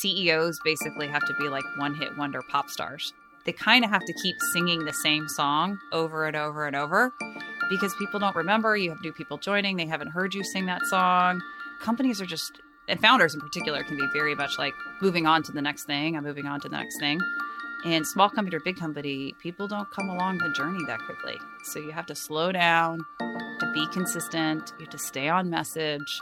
CEOs basically have to be like one hit wonder pop stars. They kind of have to keep singing the same song over and over and over because people don't remember. You have new people joining, they haven't heard you sing that song. Companies are just, and founders in particular, can be very much like moving on to the next thing. I'm moving on to the next thing. And small company or big company, people don't come along the journey that quickly. So you have to slow down, to be consistent, you have to stay on message.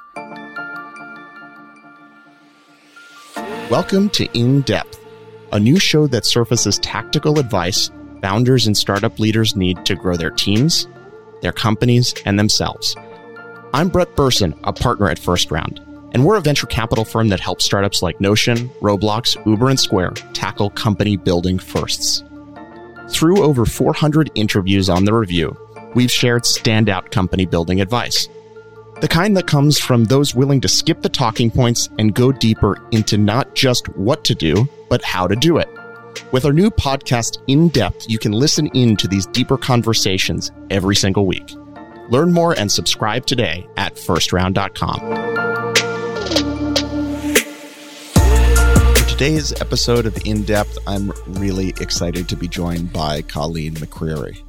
Welcome to In Depth, a new show that surfaces tactical advice founders and startup leaders need to grow their teams, their companies, and themselves. I'm Brett Berson, a partner at First Round, and we're a venture capital firm that helps startups like Notion, Roblox, Uber, and Square tackle company building firsts. Through over 400 interviews on the review, we've shared standout company building advice the kind that comes from those willing to skip the talking points and go deeper into not just what to do, but how to do it. With our new podcast, In Depth, you can listen in to these deeper conversations every single week. Learn more and subscribe today at firstround.com. For today's episode of In Depth, I'm really excited to be joined by Colleen McCreary.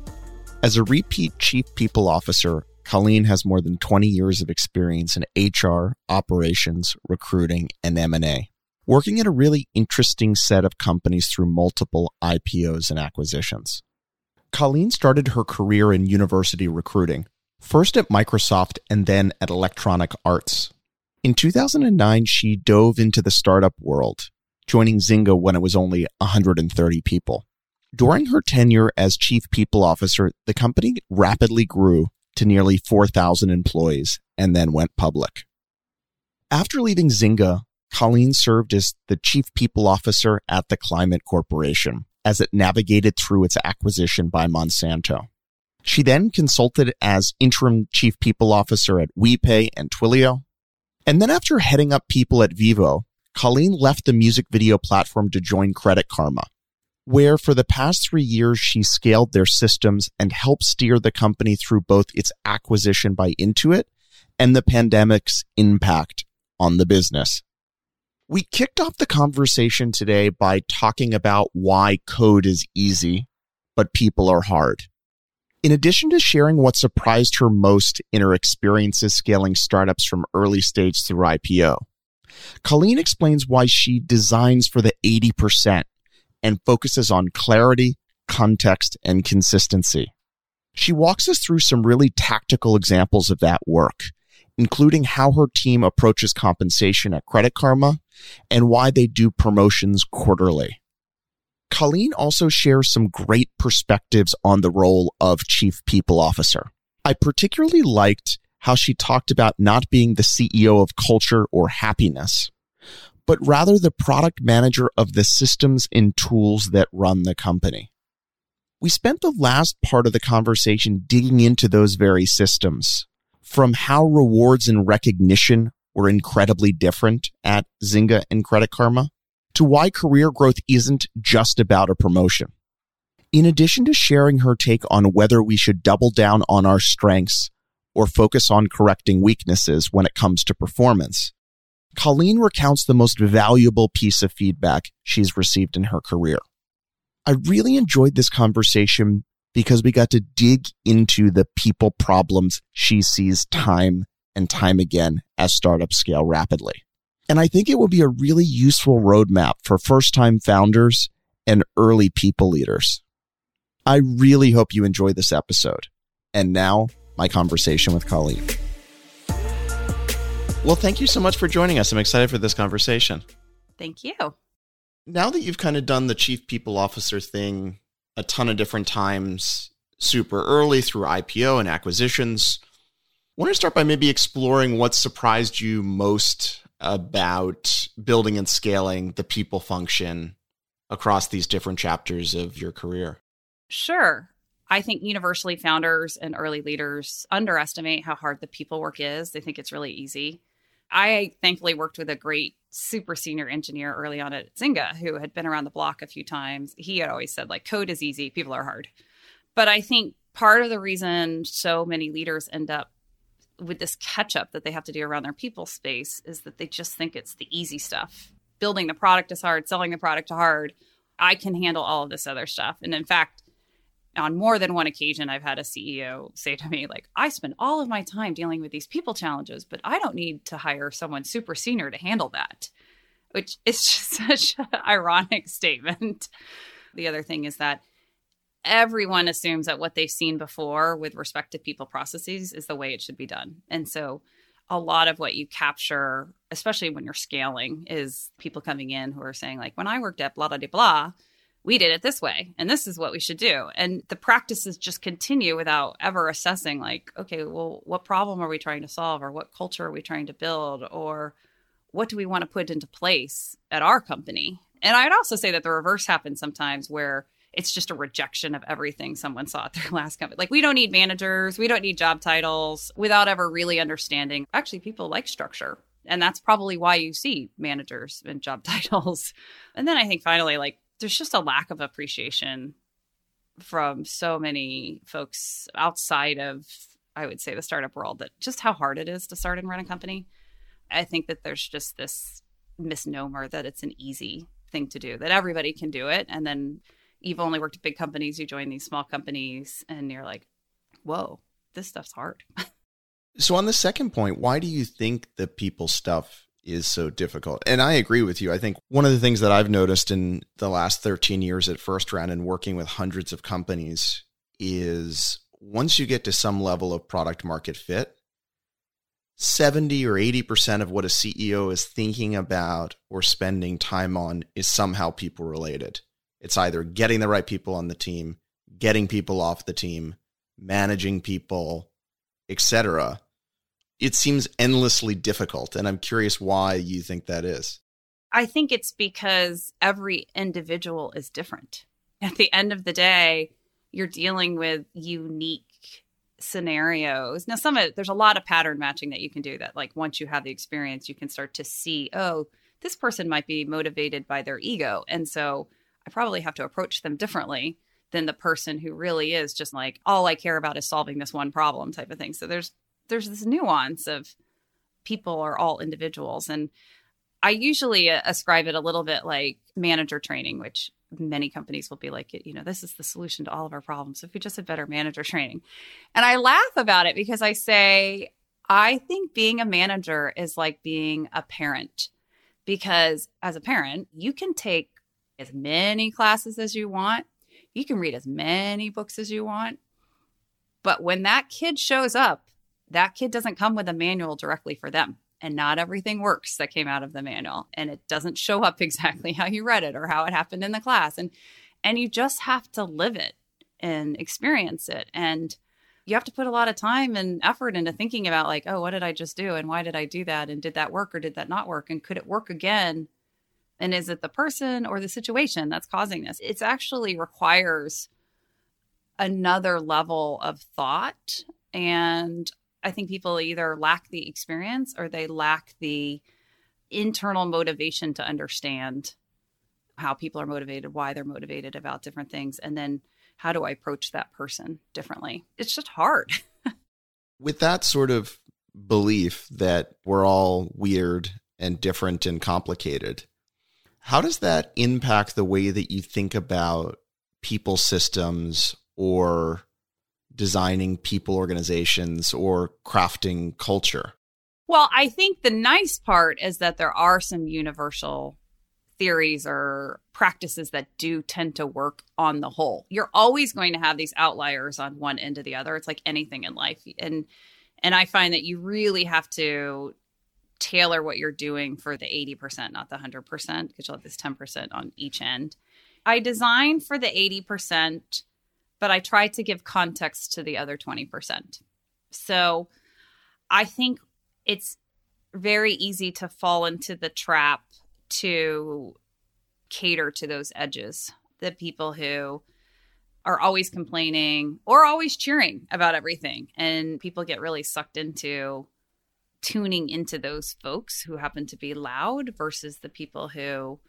As a repeat chief people officer Colleen has more than 20 years of experience in HR, operations, recruiting, and M&A, working at a really interesting set of companies through multiple IPOs and acquisitions. Colleen started her career in university recruiting, first at Microsoft and then at Electronic Arts. In 2009, she dove into the startup world, joining Zynga when it was only 130 people. During her tenure as chief people officer, the company rapidly grew to nearly 4,000 employees and then went public. After leaving Zynga, Colleen served as the chief people officer at the Climate Corporation as it navigated through its acquisition by Monsanto. She then consulted as interim chief people officer at WePay and Twilio. And then after heading up people at Vevo, Colleen left the music video platform to join Credit Karma, where for the past three years, she scaled their systems and helped steer the company through both its acquisition by Intuit and the pandemic's impact on the business. We kicked off the conversation today by talking about why code is easy, but people are hard. In addition to sharing what surprised her most in her experiences scaling startups from early stage through IPO, Colleen explains why she designs for the 80% and focuses on clarity, context, and consistency. She walks us through some really tactical examples of that work, including how her team approaches compensation at Credit Karma and why they do promotions quarterly. Colleen also shares some great perspectives on the role of chief people officer. I particularly liked how she talked about not being the CEO of culture or happiness, but rather the product manager of the systems and tools that run the company. We spent the last part of the conversation digging into those very systems, from how rewards and recognition were incredibly different at Zynga and Credit Karma, to why career growth isn't just about a promotion. In addition to sharing her take on whether we should double down on our strengths or focus on correcting weaknesses when it comes to performance, Colleen recounts the most valuable piece of feedback she's received in her career. I really enjoyed this conversation because we got to dig into the people problems she sees time and time again as startups scale rapidly. And I think it will be a really useful roadmap for first time founders and early people leaders. I really hope you enjoy this episode. And now, my conversation with Colleen. Well, thank you so much for joining us. I'm excited for this conversation. Thank you. Now that you've kind of done the chief people officer thing a ton of different times, super early through IPO and acquisitions, I want to start by maybe exploring what surprised you most about building and scaling the people function across these different chapters of your career. Sure. I think universally founders and early leaders underestimate how hard the people work is. They think it's really easy. I thankfully worked with a great super senior engineer early on at Zynga who had been around the block a few times. He had always said, like, code is easy, people are hard. But I think part of the reason so many leaders end up with this catch up that they have to do around their people space is that they just think it's the easy stuff. building the product is hard, selling the product is hard. I can handle all of this other stuff. And in fact, on more than one occasion, I've had a CEO say to me, like, I spend all of my time dealing with these people challenges, but I don't need to hire someone super senior to handle that, which is just such an ironic statement. The other thing is that everyone assumes that what they've seen before with respect to people processes is the way it should be done. And so a lot of what you capture, especially when you're scaling, is people coming in who are saying, like, when I worked at blah, blah, blah, we did it this way and this is what we should do. And the practices just continue without ever assessing, like, okay, well, what problem are we trying to solve or what culture are we trying to build or what do we want to put into place at our company? And I'd also say that the reverse happens sometimes where it's just a rejection of everything someone saw at their last company. Like we don't need managers, we don't need job titles without ever really understanding. Actually, people like structure. And that's probably why you see managers and job titles. And then I think finally, like there's just a lack of appreciation from so many folks outside of, I would say, the startup world that just how hard it is to start and run a company. I think that there's just this misnomer that it's an easy thing to do, that everybody can do it. And then you've only worked at big companies, you join these small companies, and you're like, whoa, this stuff's hard. so, on the second point, why do you think the people stuff is so difficult? And I agree with you. I think one of the things that I've noticed in the last 13 years at First Round and working with hundreds of companies is once you get to some level of product market fit, 70 or 80% of what a CEO is thinking about or spending time on is somehow people related. It's either getting the right people on the team, getting people off the team, managing people, etc. It seems endlessly difficult and I'm curious why you think that is. I think it's because every individual is different. At the end of the day, you're dealing with unique scenarios. Now, some of there's a lot of pattern matching that you can do that, like once you have the experience, you can start to see, oh, this person might be motivated by their ego. And so I probably have to approach them differently than the person who really is just like all I care about is solving this one problem type of thing. So there's there's this nuance of people are all individuals and I usually uh, ascribe it a little bit like manager training, which many companies will be like, you know, this is the solution to all of our problems. If we just had better manager training. And I laugh about it because I say, I think being a manager is like being a parent because as a parent, you can take as many classes as you want. You can read as many books as you want. But when that kid shows up, that kid doesn't come with a manual directly for them. And not everything works that came out of the manual. And it doesn't show up exactly how you read it or how it happened in the class. And and you just have to live it and experience it. And you have to put a lot of time and effort into thinking about like, oh, what did I just do? And why did I do that? And did that work or did that not work? And could it work again? And is it the person or the situation that's causing this? It actually requires another level of thought. And I think people either lack the experience or they lack the internal motivation to understand how people are motivated, why they're motivated about different things. And then how do I approach that person differently? It's just hard. With that sort of belief that we're all weird and different and complicated, how does that impact the way that you think about people systems or designing people organizations or crafting culture? Well, I think the nice part is that there are some universal theories or practices that do tend to work on the whole. You're always going to have these outliers on one end or the other. It's like anything in life. And and I find that you really have to tailor what you're doing for the 80%, not the 100%, because you'll have this 10% on each end. I design for the 80%, but I try to give context to the other 20%. So I think it's very easy to fall into the trap to cater to those edges, the people who are always complaining or always cheering about everything. And people get really sucked into tuning into those folks who happen to be loud versus the people who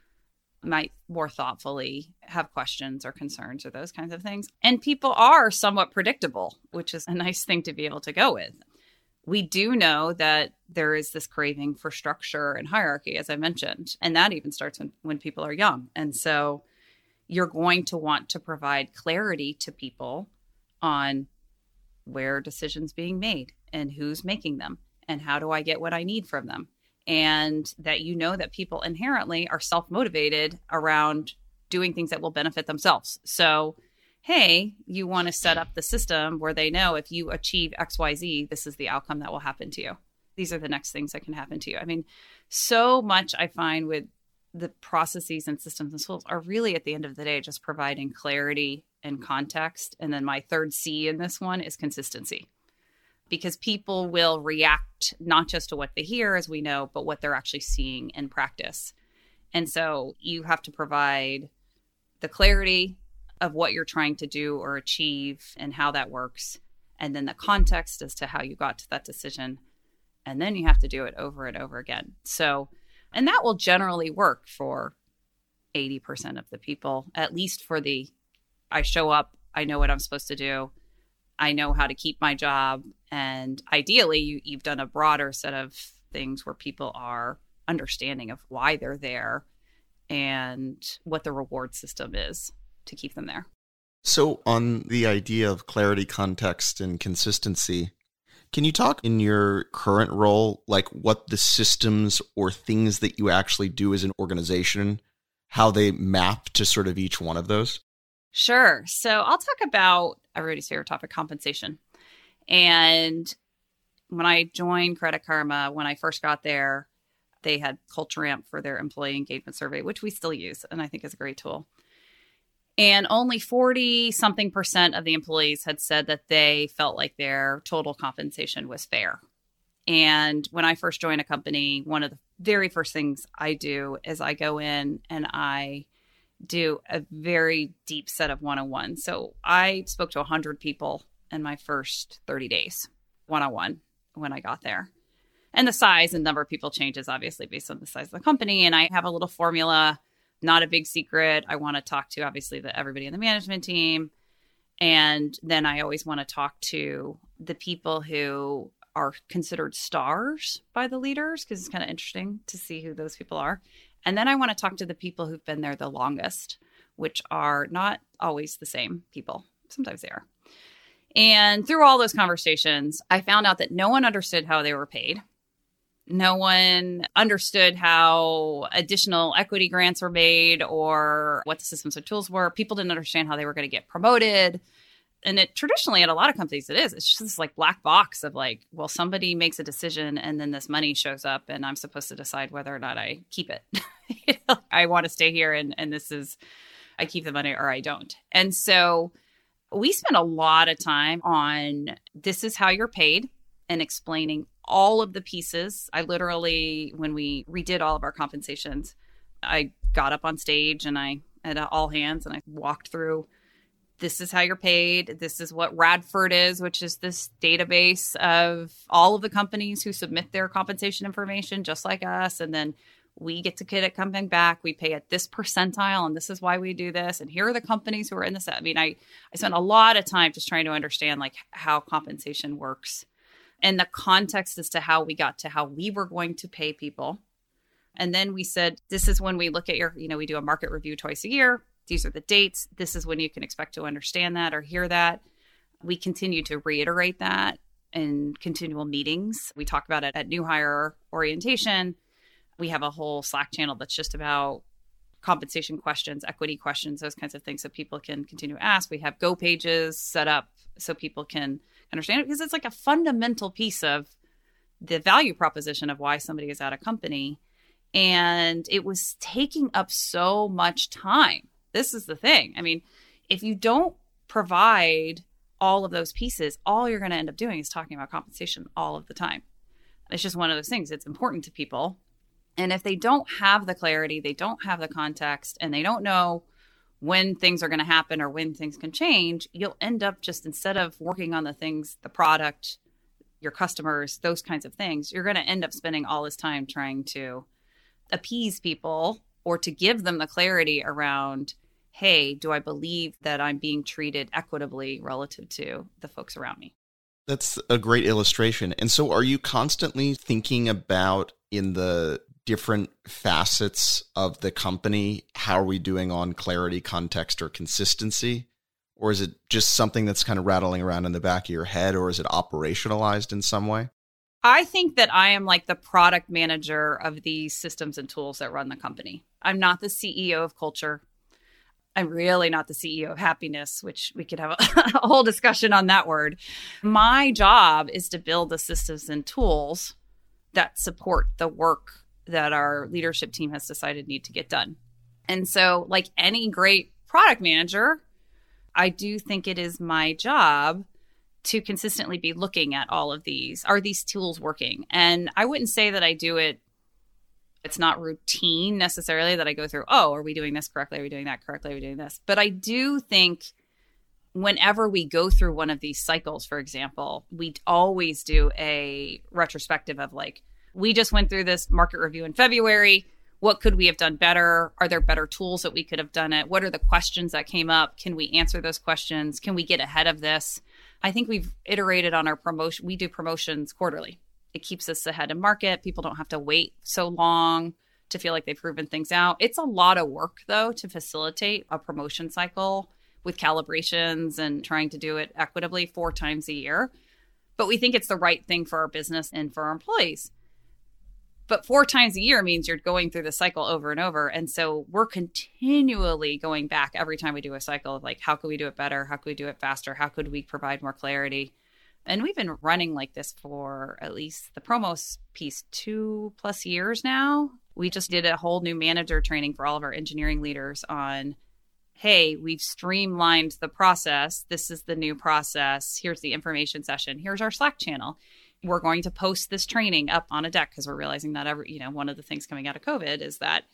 might more thoughtfully have questions or concerns or those kinds of things. And people are somewhat predictable, which is a nice thing to be able to go with. we do know that there is this craving for structure and hierarchy, as I mentioned. And that even starts when, when people are young. And so you're going to want to provide clarity to people on where decisions being made and who's making them and how do I get what I need from them. And that you know that people inherently are self motivated around doing things that will benefit themselves. So hey, you want to set up the system where they know if you achieve XYZ, this is the outcome that will happen to you. These are the next things that can happen to you. I mean, so much I find with the processes and systems and tools are really at the end of the day just providing clarity and context. And then my third C in this one is consistency. Because people will react not just to what they hear, as we know, but what they're actually seeing in practice. And so you have to provide the clarity, of what you're trying to do or achieve and how that works, and then the context as to how you got to that decision. And then you have to do it over and over again. So, and that will generally work for 80% of the people, at least for the I show up, I know what I'm supposed to do, I know how to keep my job. And ideally, you, you've done a broader set of things where people are understanding of why they're there and what the reward system is to keep them there. So, on the idea of clarity, context, and consistency, can you talk in your current role, like what the systems or things that you actually do as an organization, how they map to sort of each one of those? Sure. So, I'll talk about everybody's favorite topic compensation. And when I joined Credit Karma, when I first got there, they had Culture Amp for their employee engagement survey, which we still use and I think is a great tool. And only 40 something percent of the employees had said that they felt like their total compensation was fair. And when I first join a company, one of the very first things I do is I go in and I do a very deep set of one on one. So I spoke to 100 people in my first 30 days, one on one, when I got there. And the size and number of people changes obviously based on the size of the company. And I have a little formula not a big secret. I want to talk to obviously the everybody in the management team. And then I always want to talk to the people who are considered stars by the leaders because it's kind of interesting to see who those people are. And then I want to talk to the people who've been there the longest, which are not always the same people. Sometimes they are. And through all those conversations, I found out that no one understood how they were paid. No one understood how additional equity grants were made or what the systems and tools were. People didn't understand how they were going to get promoted. And it traditionally at a lot of companies it is. It's just this like black box of like, well, somebody makes a decision and then this money shows up and I'm supposed to decide whether or not I keep it. I want to stay here and, and this is I keep the money or I don't. And so we spend a lot of time on this is how you're paid and explaining all of the pieces. I literally, when we redid all of our compensations, I got up on stage and I at all hands and I walked through this is how you're paid. This is what Radford is, which is this database of all of the companies who submit their compensation information, just like us. And then we get to get it coming back. We pay at this percentile, and this is why we do this. And here are the companies who are in this. I mean, I I spent a lot of time just trying to understand like how compensation works and the context as to how we got to how we were going to pay people. And then we said, this is when we look at your, you know, we do a market review twice a year. These are the dates. This is when you can expect to understand that or hear that. We continue to reiterate that in continual meetings. We talk about it at new hire orientation. We have a whole Slack channel that's just about compensation questions, equity questions, those kinds of things that people can continue to ask. We have go pages set up so people can understand it because it's like a fundamental piece of the value proposition of why somebody is at a company. And it was taking up so much time. This is the thing. I mean, if you don't provide all of those pieces, all you're going to end up doing is talking about compensation all of the time. It's just one of those things. It's important to people. And if they don't have the clarity, they don't have the context, and they don't know when things are going to happen or when things can change, you'll end up just instead of working on the things, the product, your customers, those kinds of things, you're going to end up spending all this time trying to appease people or to give them the clarity around, hey, do I believe that I'm being treated equitably relative to the folks around me? That's a great illustration. And so, are you constantly thinking about in the different facets of the company how are we doing on clarity, context, or consistency? Or is it just something that's kind of rattling around in the back of your head, or is it operationalized in some way? I think that I am like the product manager of these systems and tools that run the company. I'm not the CEO of culture. I'm really not the CEO of happiness, which we could have a, a, whole discussion on that word. My job is to build the systems and tools that support the work that our leadership team has decided need to get done. And so, like any great product manager, I do think it is my job to consistently be looking at all of these. Are these tools working? And I wouldn't say that I do it it's not routine necessarily that I go through, oh, are we doing this correctly? Are we doing that correctly? Are we doing this? But I do think whenever we go through one of these cycles, for example, we always do a retrospective of like, we just went through this market review in February. What could we have done better? Are there better tools that we could have done it? What are the questions that came up? Can we answer those questions? Can we get ahead of this? I think we've iterated on our promotion. We do promotions quarterly. It keeps us ahead of market. People don't have to wait so long to feel like they've proven things out. It's a lot of work, though, to facilitate a promotion cycle with calibrations and trying to do it equitably four times a year. But we think it's the right thing for our business and for our employees. But four times a year means you're going through the cycle over and over. And so we're continually going back every time we do a cycle of like, how can we do it better? How can we do it faster? How could we provide more clarity? And we've been running like this for at least the promos piece two plus years now. We just did a whole new manager training for all of our engineering leaders on hey, we've streamlined the process. This is the new process. Here's the information session. Here's our Slack channel. We're going to post this training up on a deck because we're realizing that every, you know, one of the things coming out of COVID is that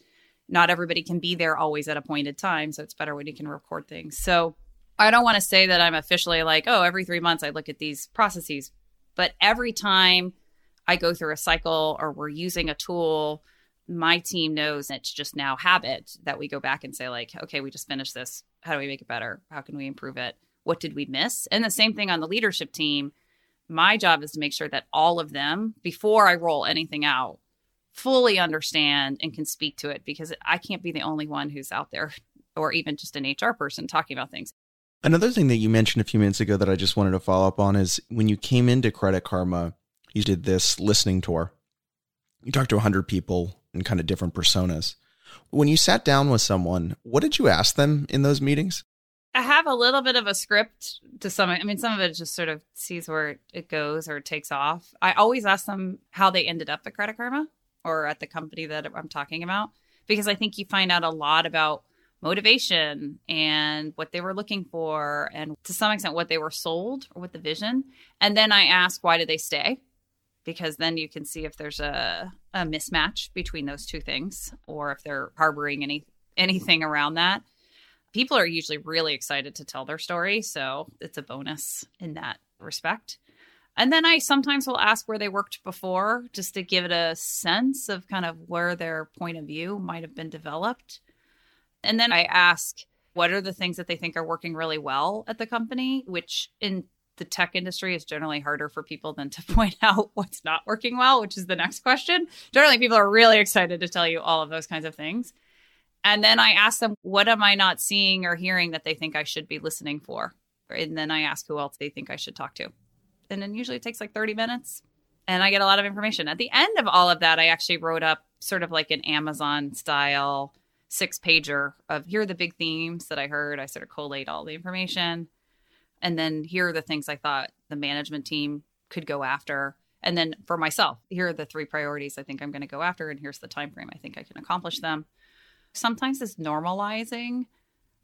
not everybody can be there always at a appointed time. So it's better when you can record things. So I don't want to say that I'm officially like, oh, every three months I look at these processes, but every time I go through a cycle or we're using a tool, my team knows it's just now habit that we go back and say, like, okay, we just finished this. How do we make it better? How can we improve it? What did we miss? And the same thing on the leadership team. My job is to make sure that all of them, before I roll anything out, fully understand and can speak to it because I can't be the only one who's out there or even just an HR person talking about things. Another thing that you mentioned a few minutes ago that I just wanted to follow up on is when you came into Credit Karma, you did this listening tour. You talked to 100 people and kind of different personas. When you sat down with someone, what did you ask them in those meetings? I have a little bit of a script to some. I mean, some of it just sort of sees where it goes or takes off. I always ask them how they ended up at Credit Karma or at the company that I'm talking about because I think you find out a lot about motivation and what they were looking for and to some extent what they were sold or what the vision. And then i ask why did they stay? Because then you can see if there's a, a mismatch between those two things or if they're harboring any anything around that. People are usually really excited to tell their story so it's a bonus in that respect. And then I sometimes will ask where they worked before just to give it a sense of kind of where their point of view might have been developed. And then I ask, what are the things that they think are working really well at the company, which in the tech industry is generally harder for people than to point out what's not working well, which is the next question. Generally, people are really excited to tell you all of those kinds of things. And then I ask them, what am I not seeing or hearing that they think I should be listening for? And then I ask who else they think I should talk to. And then usually it takes like 30 minutes and I get a lot of information. At the end of all of that, I actually wrote up sort of like an Amazon style six pager of here are the big themes that I heard. I sort of collate all the information. And then here are the things I thought the management team could go after. And then for myself, here are the three priorities I think I'm going to go after. And here's the time frame I think I can accomplish them. Sometimes it's normalizing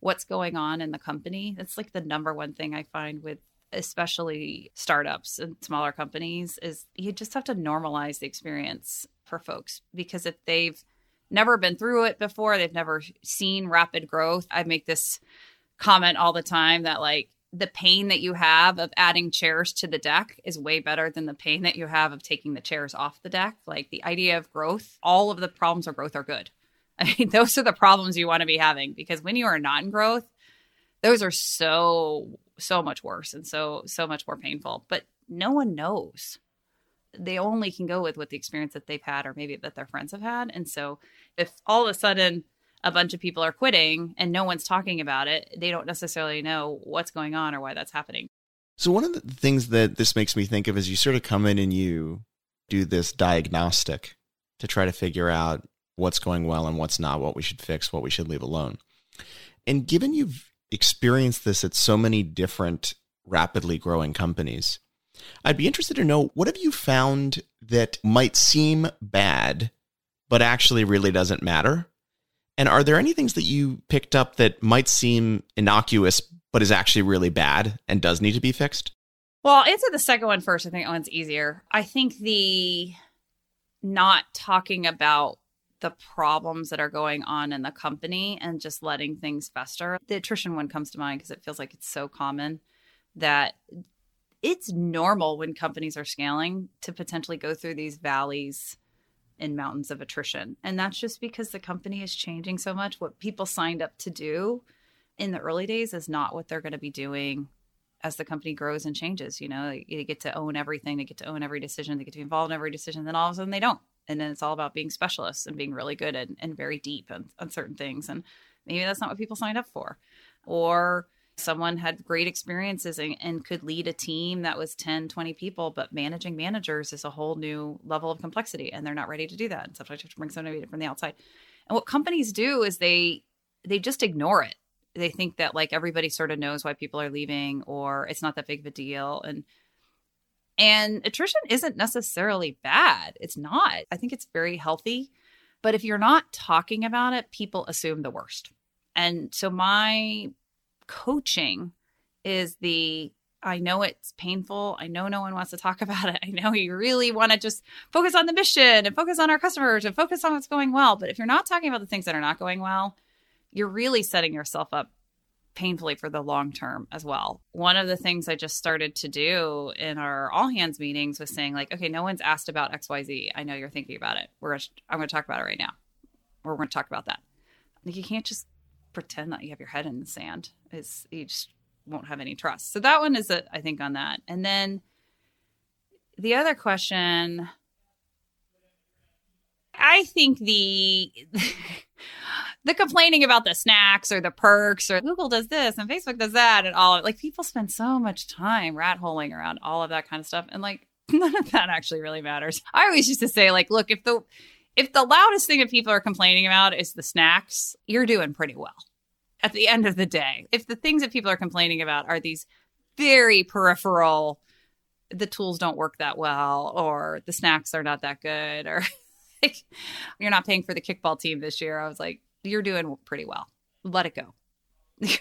what's going on in the company. It's like the number one thing I find with especially startups and smaller companies is you just have to normalize the experience for folks because if they've never been through it before, they've never seen rapid growth. I make this comment all the time that like the pain that you have of adding chairs to the deck is way better than the pain that you have of taking the chairs off the deck. Like the idea of growth, all of the problems of growth are good. I mean, those are the problems you want to be having because when you are not in growth, those are so so much worse and so so much more painful. But no one knows. They only can go with what the experience that they've had or maybe that their friends have had. And so if all of a sudden a bunch of people are quitting and no one's talking about it, they don't necessarily know what's going on or why that's happening. So one of the things that this makes me think of is you sort of come in and you do this diagnostic to try to figure out what's going well and what's not, what we should fix, what we should leave alone. And given you've experienced this at so many different rapidly growing companies, I'd be interested to know what have you found that might seem bad, but actually really doesn't matter? And are there any things that you picked up that might seem innocuous, but is actually really bad and does need to be fixed? Well, I'll answer the second one first. I think that one's easier. I think the not talking about the problems that are going on in the company and just letting things fester. The attrition one comes to mind because it feels like it's so common that it's normal when companies are scaling to potentially go through these valleys and mountains of attrition. And that's just because the company is changing so much. What people signed up to do in the early days is not what they're going to be doing as the company grows and changes. You know, they get to own everything, they get to own every decision, they get to be involved in every decision. Then all of a sudden they don't. And then it's all about being specialists and being really good and, and very deep on, on certain things. And maybe that's not what people signed up for. Or someone had great experiences and, and, could lead a team that was 10 20 people but managing managers is a whole new level of complexity and they're not ready to do that. And sometimes you have to bring somebody from the outside. And what companies do is they they just ignore it. They think that like everybody sort of knows why people are leaving or it's not that big of a deal. And and attrition isn't necessarily bad. It's not. I think it's very healthy. But if you're not talking about it people assume the worst. And so my coaching is the I know it's painful. I know no one wants to talk about it. I know you really want to just focus on the mission and focus on our customers and focus on what's going well. But if you're not talking about the things that are not going well, you're really setting yourself up painfully for the long term as well. One of the things I just started to do in our all hands meetings was saying like, okay, no one's asked about XYZ. I know you're thinking about it. We're I'm going to talk about it right now. We're going to talk about that. Like you can't just pretend that you have your head in the sand. Is you just won't have any trust. So that one is a, I think on that. And then the other question I think the the complaining about the snacks or the perks or Google does this and Facebook does that and all of it. like people spend so much time rat holing around all of that kind of stuff and like none of that actually really matters. I always used to say like look if the if the loudest thing that people are complaining about is the snacks, you're doing pretty well. At the end of the day, if the things that people are complaining about are these very peripheral the tools don't work that well or the snacks are not that good or like, you're not paying for the kickball team this year. I was like, you're doing pretty well. Let it go.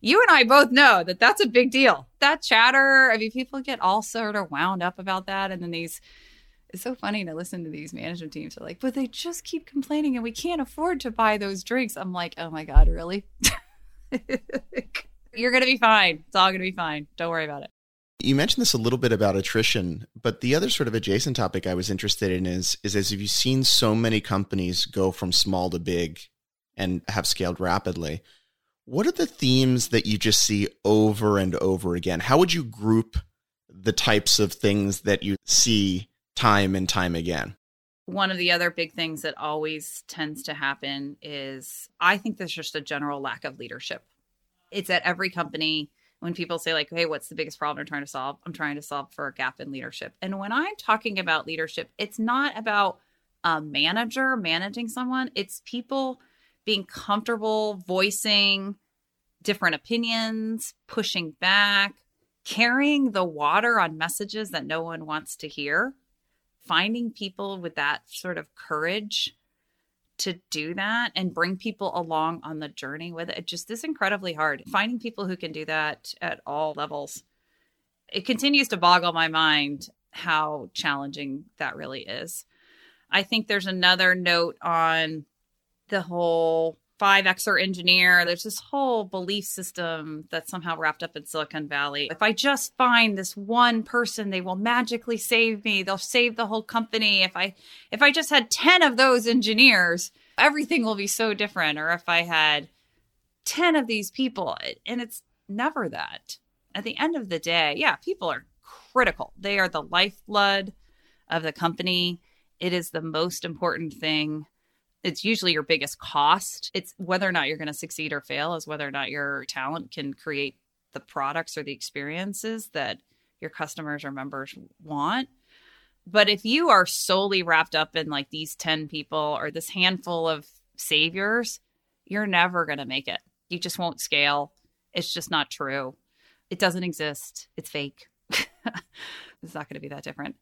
you and I both know that that's a big deal. That chatter, I mean, people get all sort of wound up about that. And then these, it's so funny to listen to these management teams. They're like, but they just keep complaining and we can't afford to buy those drinks. I'm like, oh my God, really? You're going to be fine. It's all going to be fine. Don't worry about it. You mentioned this a little bit about attrition, but the other sort of adjacent topic I was interested in is is as if you've seen so many companies go from small to big and have scaled rapidly. What are the themes that you just see over and over again? How would you group the types of things that you see time and time again? One of the other big things that always tends to happen is I think there's just a general lack of leadership. It's at every company. When people say like hey what's the biggest problem i'm trying to solve? I'm trying to solve for a gap in leadership. And when i'm talking about leadership it's not about a manager managing someone. It's people being comfortable voicing different opinions, pushing back, carrying the water on messages that no one wants to hear, finding people with that sort of courage to do that and bring people along on the journey with it. It just is incredibly hard. Finding people who can do that at all levels. It continues to boggle my mind how challenging that really is. I think there's another note on the whole 5xer engineer. There's this whole belief system that's somehow wrapped up in Silicon Valley. If I just find this one person, they will magically save me. They'll save the whole company. If I if I just had 10 of those engineers, everything will be so different. Or if I had 10 of these people, and it's never that. At the end of the day, yeah, people are critical. They are the lifeblood of the company. It is the most important thing. It's usually your biggest cost. It's whether or not you're going to succeed or fail, is whether or not your talent can create the products or the experiences that your customers or members want. But if you are solely wrapped up in like these 10 people or this handful of saviors, you're never going to make it. You just won't scale. It's just not true. It doesn't exist. It's fake. it's not going to be that different.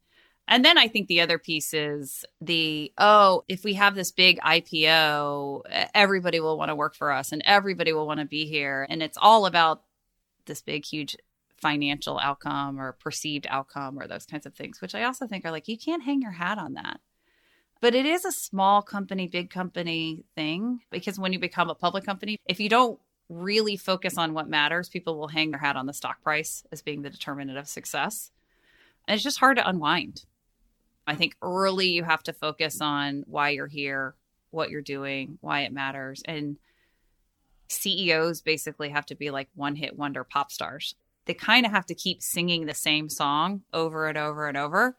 And then I think the other piece is the oh, if we have this big IPO, everybody will want to work for us and everybody will want to be here. And it's all about this big, huge financial outcome or perceived outcome or those kinds of things, which I also think are like, you can't hang your hat on that. But it is a small company, big company thing because when you become a public company, if you don't really focus on what matters, people will hang their hat on the stock price as being the determinant of success. And it's just hard to unwind. I think early you have to focus on why you're here, what you're doing, why it matters. And CEOs basically have to be like one hit wonder pop stars. They kind of have to keep singing the same song over and over and over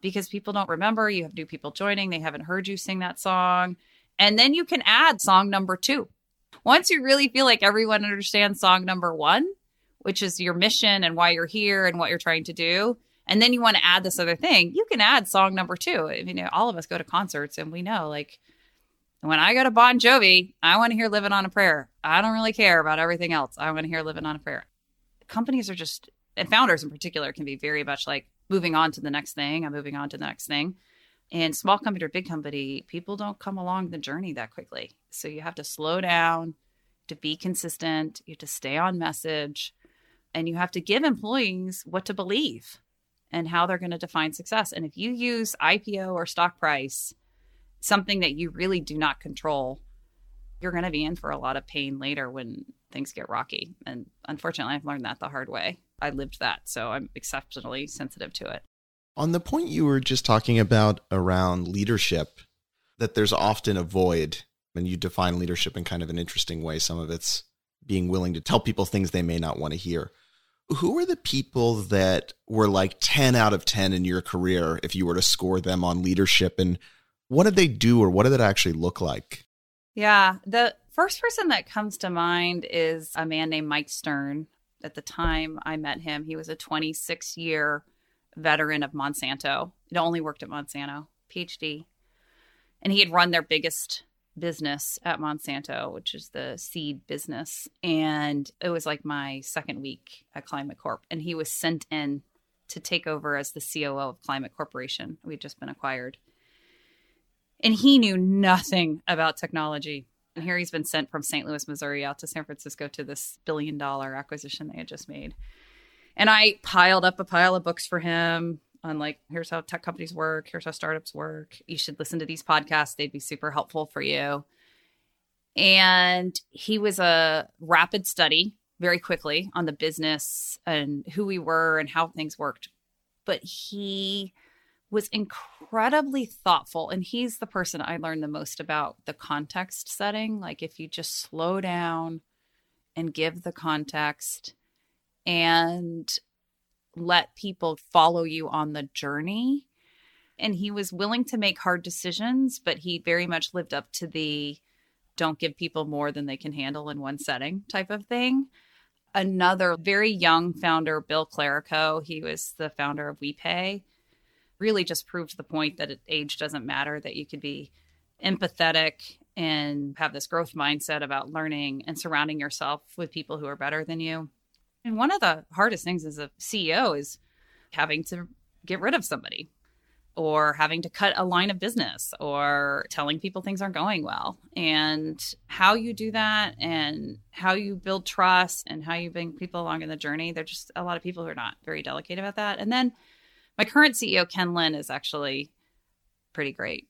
because people don't remember. You have new people joining, they haven't heard you sing that song. And then you can add song number two. Once you really feel like everyone understands song number one, which is your mission and why you're here and what you're trying to do, and then you want to add this other thing, you can add song number two. I mean, all of us go to concerts and we know like when I go to Bon Jovi, I want to hear Living on a Prayer. I don't really care about everything else. I want to hear Living on a Prayer. Companies are just, and founders in particular, can be very much like moving on to the next thing. I'm moving on to the next thing. And small company or big company, people don't come along the journey that quickly. So you have to slow down, to be consistent, you have to stay on message, and you have to give employees what to believe and how they're going to define success. And if you use IPO or stock price, something that you really do not control, you're going to be in for a lot of pain later when things get rocky. And unfortunately, I've learned that the hard way. I lived that, so I'm exceptionally sensitive to it. On the point you were just talking about around leadership, that there's often a void, and you define leadership in kind of an interesting way. Some of it's being willing to tell people things they may not want to hear. Who are the people that were like 10 out of 10 in your career if you were to score them on leadership? And what did they do or what did it actually look like? Yeah. The first person that comes to mind is a man named Mike Stern. At the time I met him, he was a 26 year veteran of Monsanto. He only worked at Monsanto, PhD. And he had run their biggest business at Monsanto, which is the seed business. And it was like my second week at Climate Corp. And he was sent in to take over as the COO of Climate Corporation. We'd just been acquired. And he knew nothing about technology. And here he's been sent from St. Louis, Missouri out to San Francisco to this billion dollar acquisition they had just made. And I piled up a pile of books for him on like, here's how tech companies work, here's how startups work. You should listen to these podcasts, they'd be super helpful for you. And he was a rapid study very quickly on the business and who we were and how things worked. But he was incredibly thoughtful. And he's the person I learned the most about the context setting. Like, if you just slow down and give the context and let people follow you on the journey. And he was willing to make hard decisions, but he very much lived up to the don't give people more than they can handle in one setting type of thing. Another very young founder, Bill Clerico, he was the founder of WePay really just proved the point that age doesn't matter, that you could be empathetic and have this growth mindset about learning and surrounding yourself with people who are better than you. And one of the hardest things as a CEO is having to get rid of somebody or having to cut a line of business or telling people things aren't going well. And how you do that and how you build trust and how you bring people along in the journey, there's just a lot of people who are not very delicate about that. And then my current CEO, Ken Lin, is actually pretty great.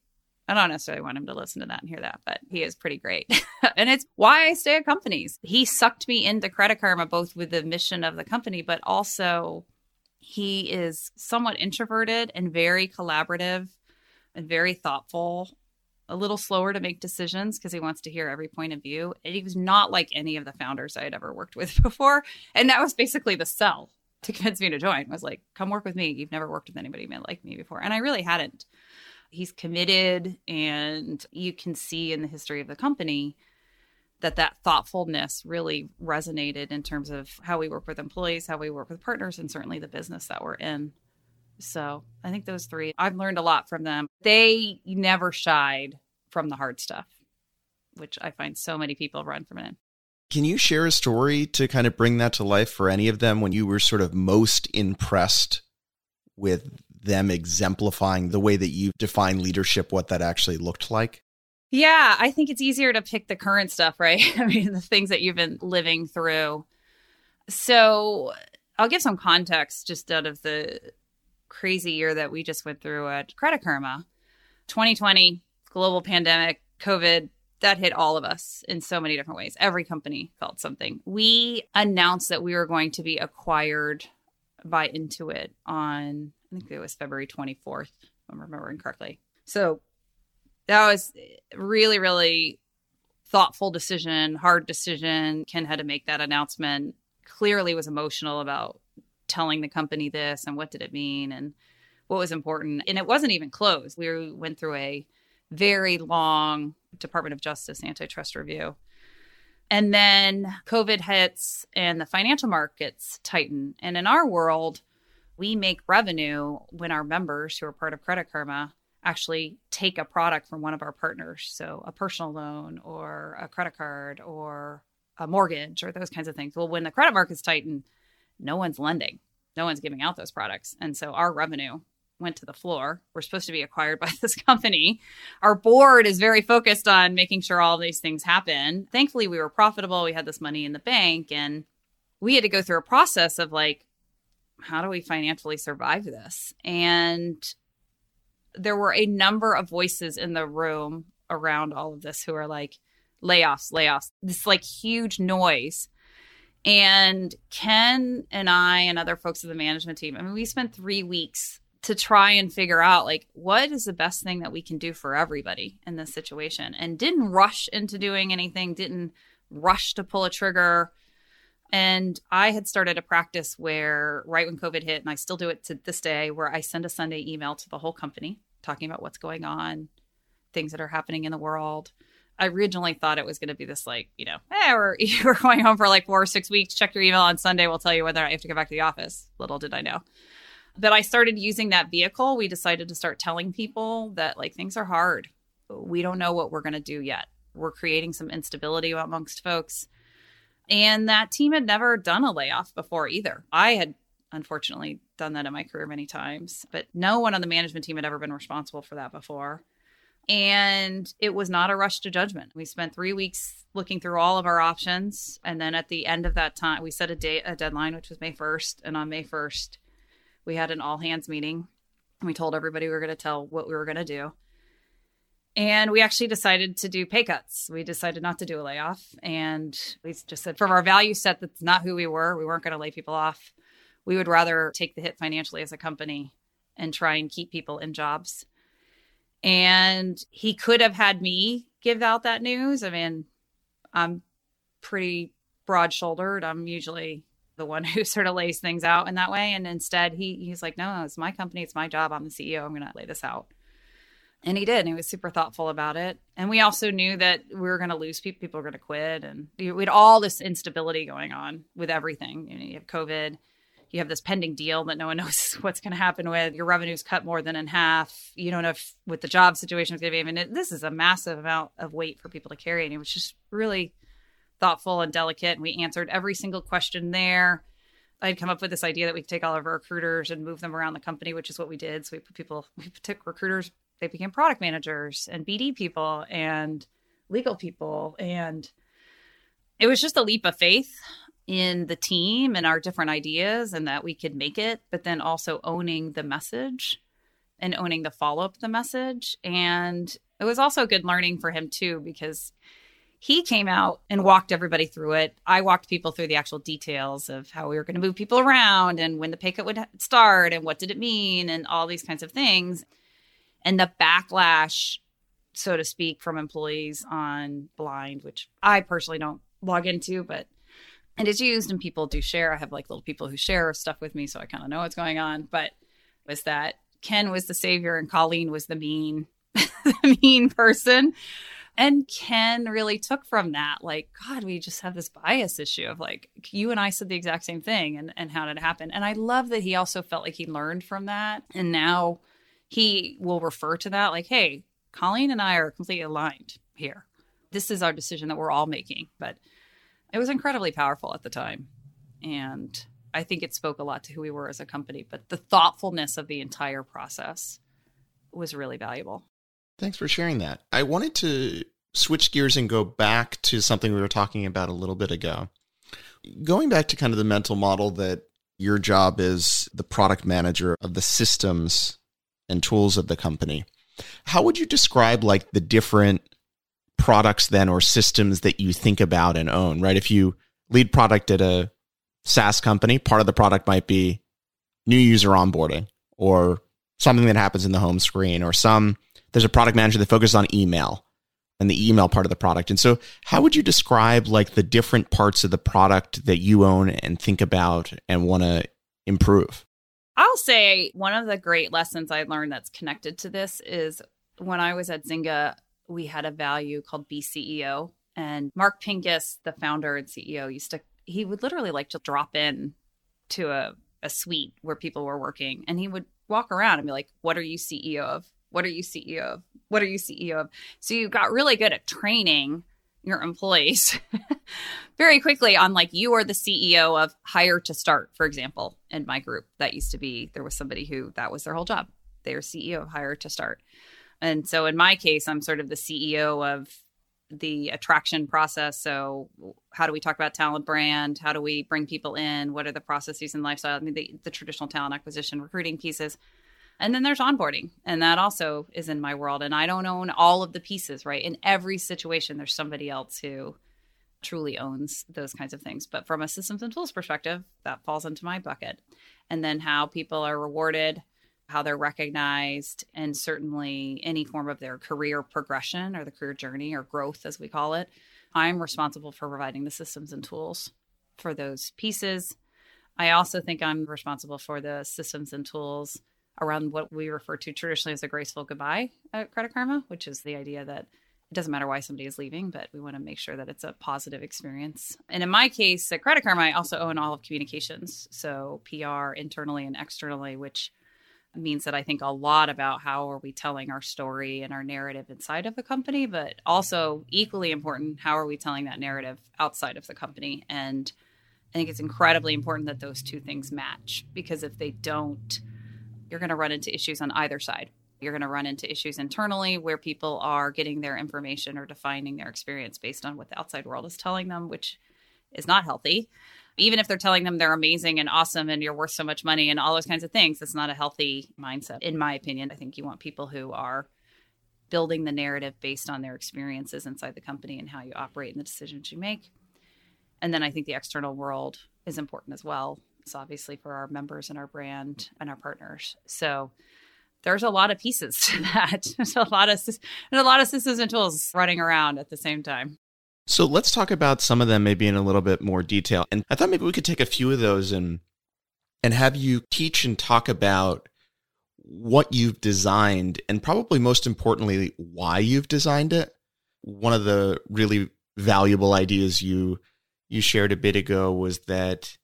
I don't necessarily want him to listen to that and hear that, but he is pretty great. and it's why I stay at companies. He sucked me into Credit Karma, both with the mission of the company, but also he is somewhat introverted and very collaborative and very thoughtful, a little slower to make decisions because he wants to hear every point of view. And he was not like any of the founders I had ever worked with before. And that was basically the sell to convince me to join was like, come work with me. You've never worked with anybody like me before. And I really hadn't. He's committed, and you can see in the history of the company that that thoughtfulness really resonated in terms of how we work with employees, how we work with partners, and certainly the business that we're in. So I think those three, I've learned a lot from them. They never shied from the hard stuff, which I find so many people run from it. Can you share a story to kind of bring that to life for any of them when you were sort of most impressed with them exemplifying the way that you define leadership, what that actually looked like? Yeah, I think it's easier to pick the current stuff, right? I mean, the things that you've been living through. So I'll give some context just out of the crazy year that we just went through at Credit Karma. 2020, global pandemic, COVID, that hit all of us in so many different ways. Every company felt something. We announced that we were going to be acquired by Intuit on, I think it was February 24th, if I'm remembering correctly. So that was really, really thoughtful decision, hard decision. Ken had to make that announcement. Clearly was emotional about telling the company this and what did it mean and what was important. And it wasn't even closed. We went through a very long Department of Justice antitrust review. And then COVID hits and the financial markets tighten. And in our world, we make revenue when our members who are part of Credit Karma actually take a product from one of our partners. So a personal loan or a credit card or a mortgage or those kinds of things. Well, when the credit markets tighten, no one's lending, no one's giving out those products. And so our revenue went to the floor. We're supposed to be acquired by this company. Our board is very focused on making sure all these things happen. Thankfully, we were profitable. We had this money in the bank and we had to go through a process of like, how do we financially survive this? And there were a number of voices in the room around all of this who are like, layoffs, layoffs, this like huge noise. And Ken and I and other folks of the management team, I mean, we spent three weeks to try and figure out like what is the best thing that we can do for everybody in this situation and didn't rush into doing anything, didn't rush to pull a trigger. And I had started a practice where right when COVID hit, and I still do it to this day, where I send a Sunday email to the whole company talking about what's going on, things that are happening in the world. I originally thought it was going to be this like, you know, hey, we're, we're going home for like four or six weeks. Check your email on Sunday. We'll tell you whether I have to go back to the office. Little did I know. But I started using that vehicle. We decided to start telling people that like things are hard. We don't know what we're going to do yet. We're creating some instability amongst folks. And that team had never done a layoff before either. I had unfortunately done that in my career many times, but no one on the management team had ever been responsible for that before. And it was not a rush to judgment. We spent three weeks looking through all of our options. And then at the end of that time, we set a date, a deadline, which was May 1st. And on May 1st, we had an all hands meeting. We told everybody we were going to tell what we were going to do. And we actually decided to do pay cuts. We decided not to do a layoff. And we just said, from our value set, that's not who we were. We weren't going to lay people off. We would rather take the hit financially as a company and try and keep people in jobs. And he could have had me give out that news. I mean, I'm pretty broad shouldered. I'm usually the one who sort of lays things out in that way. And instead, he he's like, no, no, it's my company, it's my job. I'm the CEO. I'm going to lay this out. And he did. And he was super thoughtful about it. And we also knew that we were going to lose people. People were going to quit. And we had all this instability going on with everything. You, know, you have COVID. You have this pending deal that no one knows what's going to happen with. Your revenue's cut more than in half. You don't know if with the job situation is going to be. I mean, this is a massive amount of weight for people to carry. And it was just really thoughtful and delicate. And we answered every single question there. I'd come up with this idea that we could take all of our recruiters and move them around the company, which is what we did. So we put people, we took recruiters, they became product managers and BD people and legal people. And it was just a leap of faith in the team and our different ideas and that we could make it, but then also owning the message and owning the follow up the message. And it was also good learning for him too, because he came out and walked everybody through it. I walked people through the actual details of how we were going to move people around and when the pay cut would start and what did it mean and all these kinds of things. And the backlash, so to speak, from employees on Blind, which I personally don't log into, but and it's used and people do share. I have like little people who share stuff with me, so I kind of know what's going on. But was that Ken was the savior and Colleen was the mean, the mean person. And Ken really took from that, like, God, we just have this bias issue of like, you and I said the exact same thing and, and how did it happen? And I love that he also felt like he learned from that. And now he will refer to that like, hey, Colleen and I are completely aligned here. This is our decision that we're all making. But it was incredibly powerful at the time. And I think it spoke a lot to who we were as a company. But the thoughtfulness of the entire process was really valuable. Thanks for sharing that. I wanted to switch gears and go back to something we were talking about a little bit ago. Going back to kind of the mental model that your job is the product manager of the systems and tools of the company. How would you describe like the different products then or systems that you think about and own, right? If you lead product at a SaaS company, part of the product might be new user onboarding or something that happens in the home screen or some there's a product manager that focuses on email and the email part of the product. And so how would you describe like the different parts of the product that you own and think about and want to improve? I'll say one of the great lessons I learned that's connected to this is when I was at Zynga, we had a value called BCEO. And Mark Pincus, the founder and CEO, used to, he would literally like to drop in to a, a suite where people were working and he would walk around and be like, What are you CEO of? What are you CEO of? What are you CEO of? So you got really good at training your employees very quickly on like you are the CEO of hire to start, for example, in my group. That used to be there was somebody who that was their whole job. They are CEO of hire to start. And so in my case, I'm sort of the CEO of the attraction process. So, how do we talk about talent brand? How do we bring people in? What are the processes and lifestyle? I mean, the, the traditional talent acquisition, recruiting pieces. And then there's onboarding, and that also is in my world. And I don't own all of the pieces, right? In every situation, there's somebody else who truly owns those kinds of things. But from a systems and tools perspective, that falls into my bucket. And then how people are rewarded how they're recognized, and certainly any form of their career progression or the career journey or growth, as we call it. I'm responsible for providing the systems and tools for those pieces. I also think I'm responsible for the systems and tools around what we refer to traditionally as a graceful goodbye at Credit Karma, which is the idea that it doesn't matter why somebody is leaving, but we want to make sure that it's a positive experience. And in my case, at Credit Karma, I also own all of communications. So PR internally and externally, which means that I think a lot about how are we telling our story and our narrative inside of the company, but also equally important, how are we telling that narrative outside of the company? And I think it's incredibly important that those two things match because if they don't, you're going to run into issues on either side. You're going to run into issues internally where people are getting their information or defining their experience based on what the outside world is telling them, which is not healthy even if they're telling them they're amazing and awesome and you're worth so much money and all those kinds of things, it's not a healthy mindset, in my opinion. I think you want people who are building the narrative based on their experiences inside the company and how you operate and the decisions you make. And then I think the external world is important as well. It's obviously for our members and our brand and our partners. So there's a lot of pieces to that. There's a lot of there's a lot of systems and tools running around at the same time. So let's talk about some of them maybe in a little bit more detail. And I thought maybe we could take a few of those and and have you teach and talk about what you've designed and probably most importantly why you've designed it. One of the really valuable ideas you you shared a bit ago was that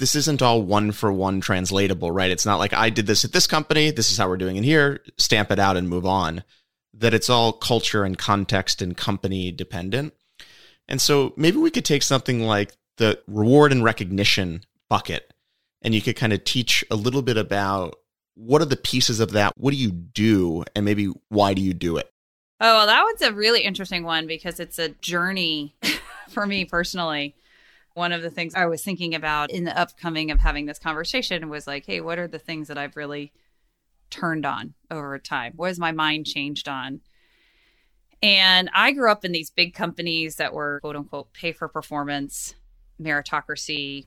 this isn't all one for one translatable, right? It's not like I did this at this company, this is how we're doing it here, stamp it out and move on. That it's all culture and context and company dependent. And so maybe we could take something like the reward and recognition bucket and you could kind of teach a little bit about what are the pieces of that? What do you do? And maybe why do you do it? Oh, well, that one's a really interesting one because it's a journey for me personally. One of the things I was thinking about in the upcoming of having this conversation was like, hey, what are the things that I've really turned on over time? What has my mind changed on? And I grew up in these big companies that were quote unquote pay for performance, meritocracy.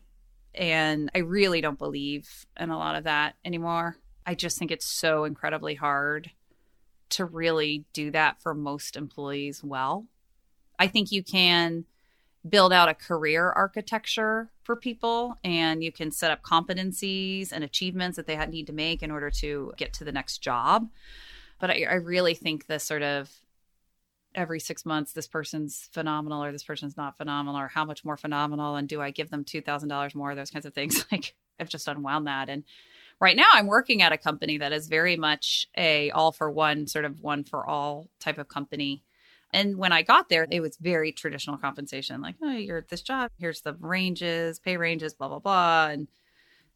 And I really don't believe in a lot of that anymore. I just think it's so incredibly hard to really do that for most employees well. I think you can build out a career architecture for people and you can set up competencies and achievements that they need to make in order to get to the next job. But I, I really think the sort of every six months this person's phenomenal or this person's not phenomenal or how much more phenomenal and do I give them $2,000 more, those kinds of things. Like I've just unwound that. And right now I'm working at a company that is very much a all for one sort of one for all type of company. And when I got there, it was very traditional compensation. Like, oh, you're at this job. Here's the ranges, pay ranges, blah, blah, blah. And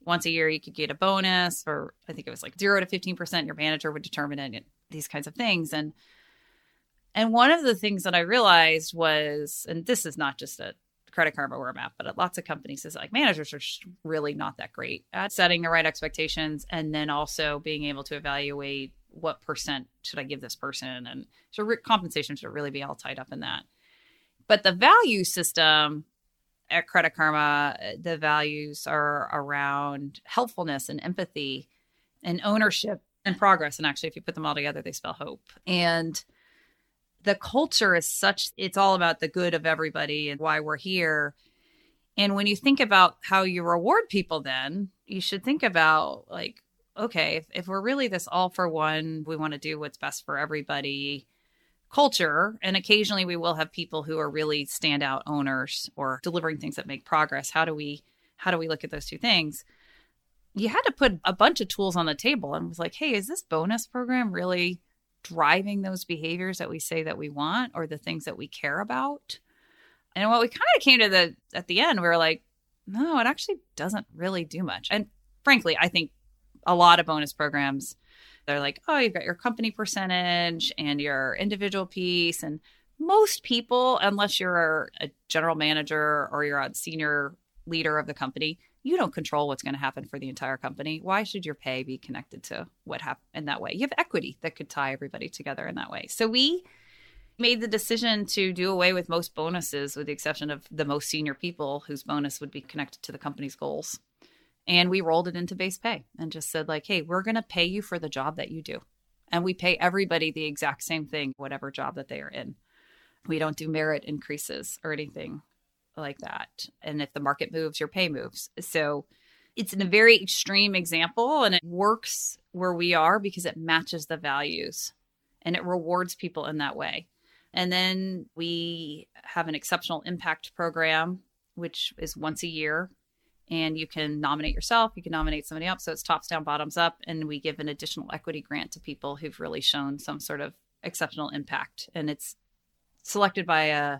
once a year, you could get a bonus or I think it was like zero to 15%. Your manager would determine it, these kinds of things. And and one of the things that I realized was, and this is not just a Credit Karma where I'm but at lots of companies, is like managers are really not that great at setting the right expectations and then also being able to evaluate what percent should I give this person. And so re- compensation should really be all tied up in that. But the value system at Credit Karma, uh, the values are around helpfulness and empathy and ownership and progress. And actually, if you put them all together, they spell hope. And the culture is such it's all about the good of everybody and why we're here and when you think about how you reward people then you should think about like okay if, we're really this all for one we want to do what's best for everybody culture and occasionally we will have people who are really standout owners or delivering things that make progress how do we how do we look at those two things you had to put a bunch of tools on the table and was like hey is this bonus program really driving those behaviors that we say that we want or the things that we care about. And what we kind of came to the at the end, we were like, no, it actually doesn't really do much. And frankly, I think a lot of bonus programs, they're like, oh, you've got your company percentage and your individual piece. And most people, unless you're a general manager or you're a senior leader of the company, you don't control what's going to happen for the entire company. Why should your pay be connected to what happened in that way? You have equity that could tie everybody together in that way. So we made the decision to do away with most bonuses with the exception of the most senior people whose bonus would be connected to the company's goals. And we rolled it into base pay and just said like, "Hey, we're going to pay you for the job that you do." And we pay everybody the exact same thing whatever job that they are in. We don't do merit increases or anything like that. And if the market moves, your pay moves. So it's in a very extreme example and it works where we are because it matches the values and it rewards people in that way. And then we have an exceptional impact program, which is once a year. And you can nominate yourself, you can nominate somebody else. So it's tops down, bottoms up. And we give an additional equity grant to people who've really shown some sort of exceptional impact. And it's selected by a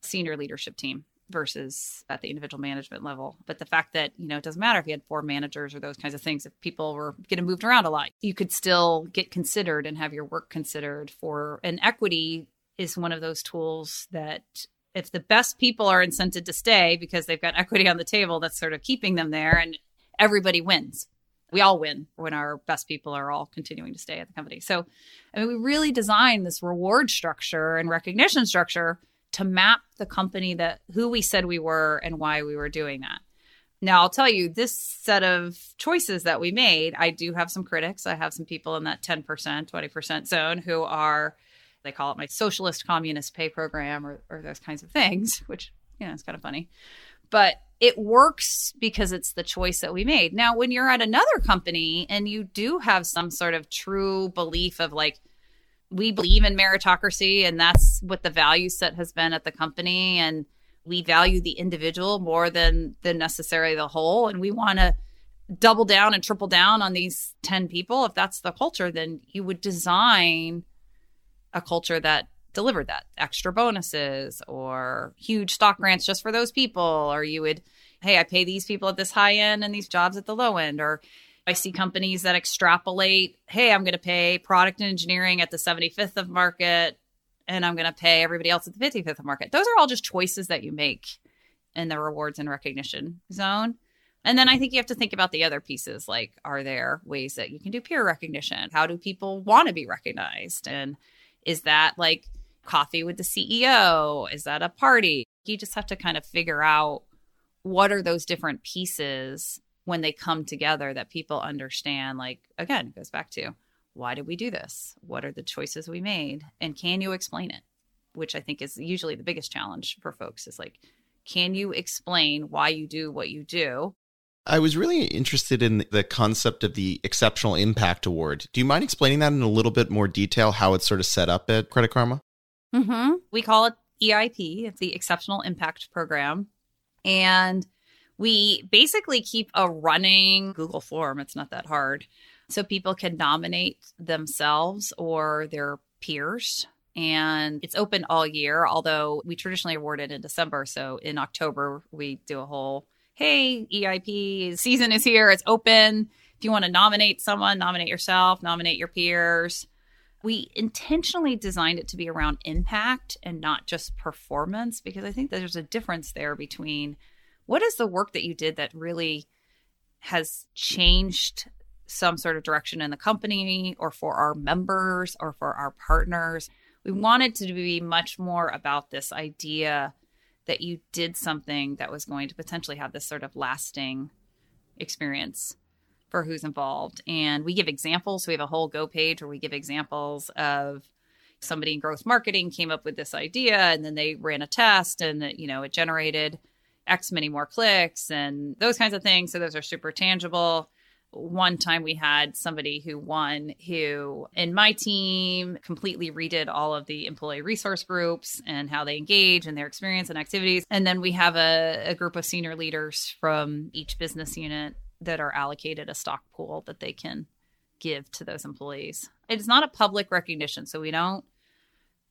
senior leadership team versus at the individual management level. But the fact that, you know, it doesn't matter if you had four managers or those kinds of things, if people were getting moved around a lot, you could still get considered and have your work considered for an equity is one of those tools that if the best people are incented to stay because they've got equity on the table, that's sort of keeping them there and everybody wins. We all win when our best people are all continuing to stay at the company. So, I mean, we really designed this reward structure and recognition structure to map the company that who we said we were and why we were doing that. Now, I'll tell you, this set of choices that we made, I do have some critics. I have some people in that 10%, 20% zone who are, they call it my socialist communist pay program or, or those kinds of things, which, you know, it's kind of funny. But it works because it's the choice that we made. Now, when you're at another company and you do have some sort of true belief of like, we believe in meritocracy and that's what the value set has been at the company and we value the individual more than than necessarily the whole and we want to double down and triple down on these 10 people if that's the culture then you would design a culture that delivered that extra bonuses or huge stock grants just for those people or you would hey i pay these people at this high end and these jobs at the low end or I see companies that extrapolate, hey, I'm going to pay product and engineering at the 75th of market and I'm going to pay everybody else at the 55th of market. Those are all just choices that you make in the rewards and recognition zone. And then I think you have to think about the other pieces like, are there ways that you can do peer recognition? How do people want to be recognized? And is that like coffee with the CEO? Is that a party? You just have to kind of figure out what are those different pieces when they come together that people understand like again it goes back to why did we do this what are the choices we made and can you explain it which I think is usually the biggest challenge for folks is like, can you explain why you do what you do? I was really interested in the concept of the Exceptional Impact Award. Do you mind explaining that in a little bit more detail, how it's sort of set up at Credit Karma? Mm-hmm. We call it EIP, it's the Exceptional Impact Program. And we basically keep a running Google form. It's not that hard. So people can nominate themselves or their peers. And it's open all year, although we traditionally award it in December. So in October, we do a whole hey, EIP season is here, it's open. If you want to nominate someone, nominate yourself, nominate your peers. We intentionally designed it to be around impact and not just performance because I think there's a difference there between what is the work that you did that really has changed some sort of direction in the company or for our members or for our partners. We wanted to be much more about this idea that you did something that was going to potentially have this sort of lasting experience for who's involved. And we give examples. we have a whole Go page where we give examples of somebody in growth marketing came up with this idea and then they ran a test and you know it generated X many more clicks and those kinds of things. So those are super tangible one time we had somebody who won who in my team completely redid all of the employee resource groups and how they engage and their experience and activities. And then we have a, a, group of senior leaders from each business unit that are allocated a stock pool that they can give to those employees. It's not a public recognition so we don't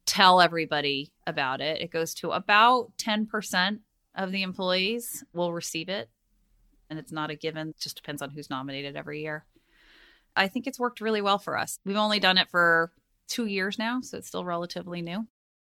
tell everybody about it. It goes to about 10% of the employees will receive it and it's not a given. It just depends on who's nominated every year. I think it's worked really well for us. We've only done it for two years now, so it's still relatively new.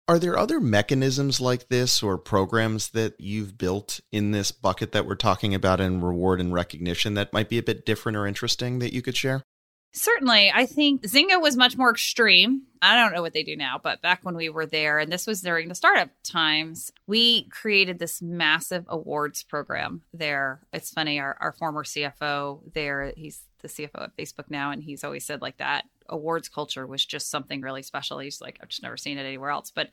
Are there other mechanisms like this or programs that you've built in this bucket that we're talking about in reward and recognition that might be a bit different or interesting that you could share? Certainly. I think Zynga was much more extreme. I don't know what they do now, but back when we were there, and this was during the startup times, we created this massive awards program there. It's funny, our, our former CFO there, he's the CFO at Facebook now, and he's always said like that awards culture was just something really special. He's like, I've just never seen it anywhere else. But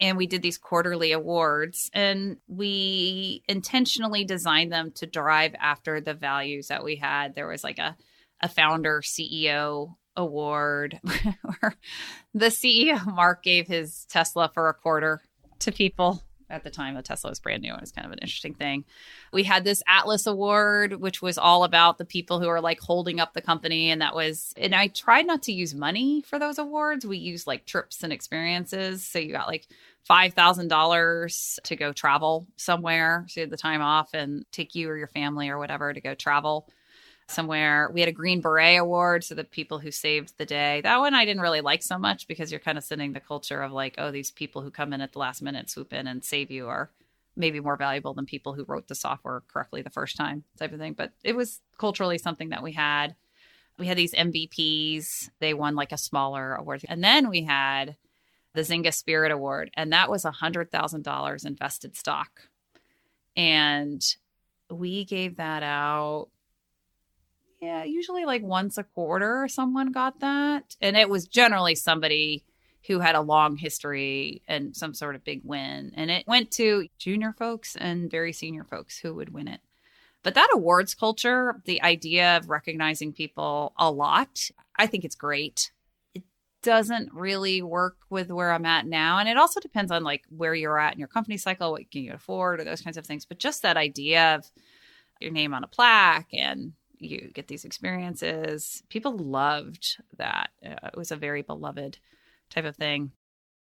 and we did these quarterly awards and we intentionally designed them to drive after the values that we had there was like a a founder CEO award where the CEO Mark gave his Tesla for a quarter to people at the time. the Tesla was brand new and was kind of an interesting thing. We had this Atlas Award, which was all about the people who are like holding up the company. And that was, and I tried not to use money for those awards. We used like trips and experiences. So you got like $5,000 to go travel somewhere. So you had the time off and take you or your family or whatever to go travel somewhere. We had a Green Beret Award, so the people who saved the day. That one I didn't really like so much because you're kind of sending the culture of like, oh, these people who come in at the last minute, swoop in and save you are maybe more valuable than people who wrote the software correctly the first time, type of thing. But it was culturally something that we had. We had these MVPs. They won like a smaller award. And then we had the Zynga Spirit Award, and that was a $100,000 invested stock. And we gave that out yeah, usually like once a quarter someone got that. And it was generally somebody who had a long history and some sort of big win. And it went to junior folks and very senior folks who would win it. But that awards culture, the idea of recognizing people a lot, I think it's great. It doesn't really work with where I'm at now. And it also depends on like where you're at in your company cycle, what can you afford, or those kinds of things. But just that idea of your name on a plaque and you get these experiences. People loved that. Uh, it was a very beloved type of thing.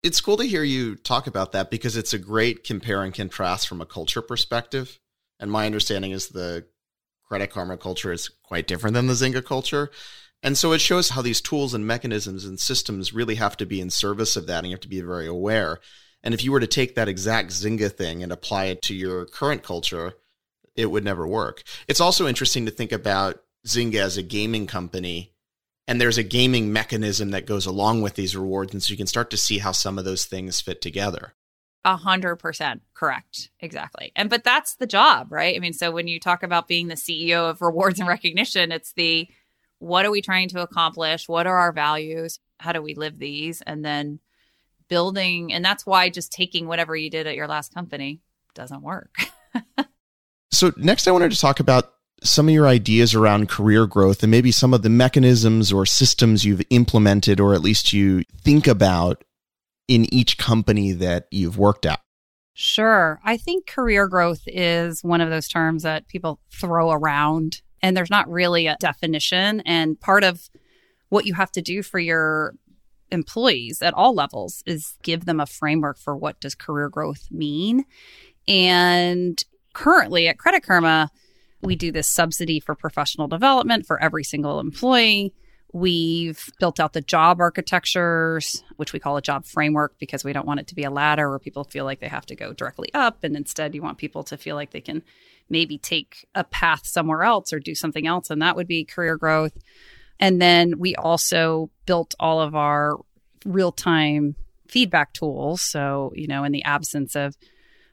It's cool to hear you talk about that because it's a great compare and contrast from a culture perspective. And my understanding is the Credit Karma culture is quite different than the Zynga culture. And so it shows how these tools and mechanisms and systems really have to be in service of that and you have to be very aware. And if you were to take that exact Zynga thing and apply it to your current culture, it would never work. It's also interesting to think about Zynga as a gaming company and there's a gaming mechanism that goes along with these rewards and so you can start to see how some of those things fit together. A hundred percent. Correct. Exactly. And but that's the job right? I mean so when you talk about being the ceo of rewards and recognition it's the what are we trying to accomplish? What are our values? How do we live these? And then building, and that's why just taking whatever you did at your last company doesn't work. so, next, I wanted to talk about some of your ideas around career growth and maybe some of the mechanisms or systems you've implemented or at least you think about in each company that you've worked at. Sure. I think career growth is one of those terms that people throw around, and there's not really a definition. And part of what you have to do for your employees at all levels is give them a framework for what does career growth mean. And currently at Credit Karma, we do this subsidy for professional development for every single employee. We've built out the job architectures, which we call a job framework because we don't want it to be a ladder where people feel like they have to go directly up. And instead, you want people to feel like they can maybe take a path somewhere else or do something else. And that would be career growth. And then we also built all of our real time feedback tools. So, you know, in the absence of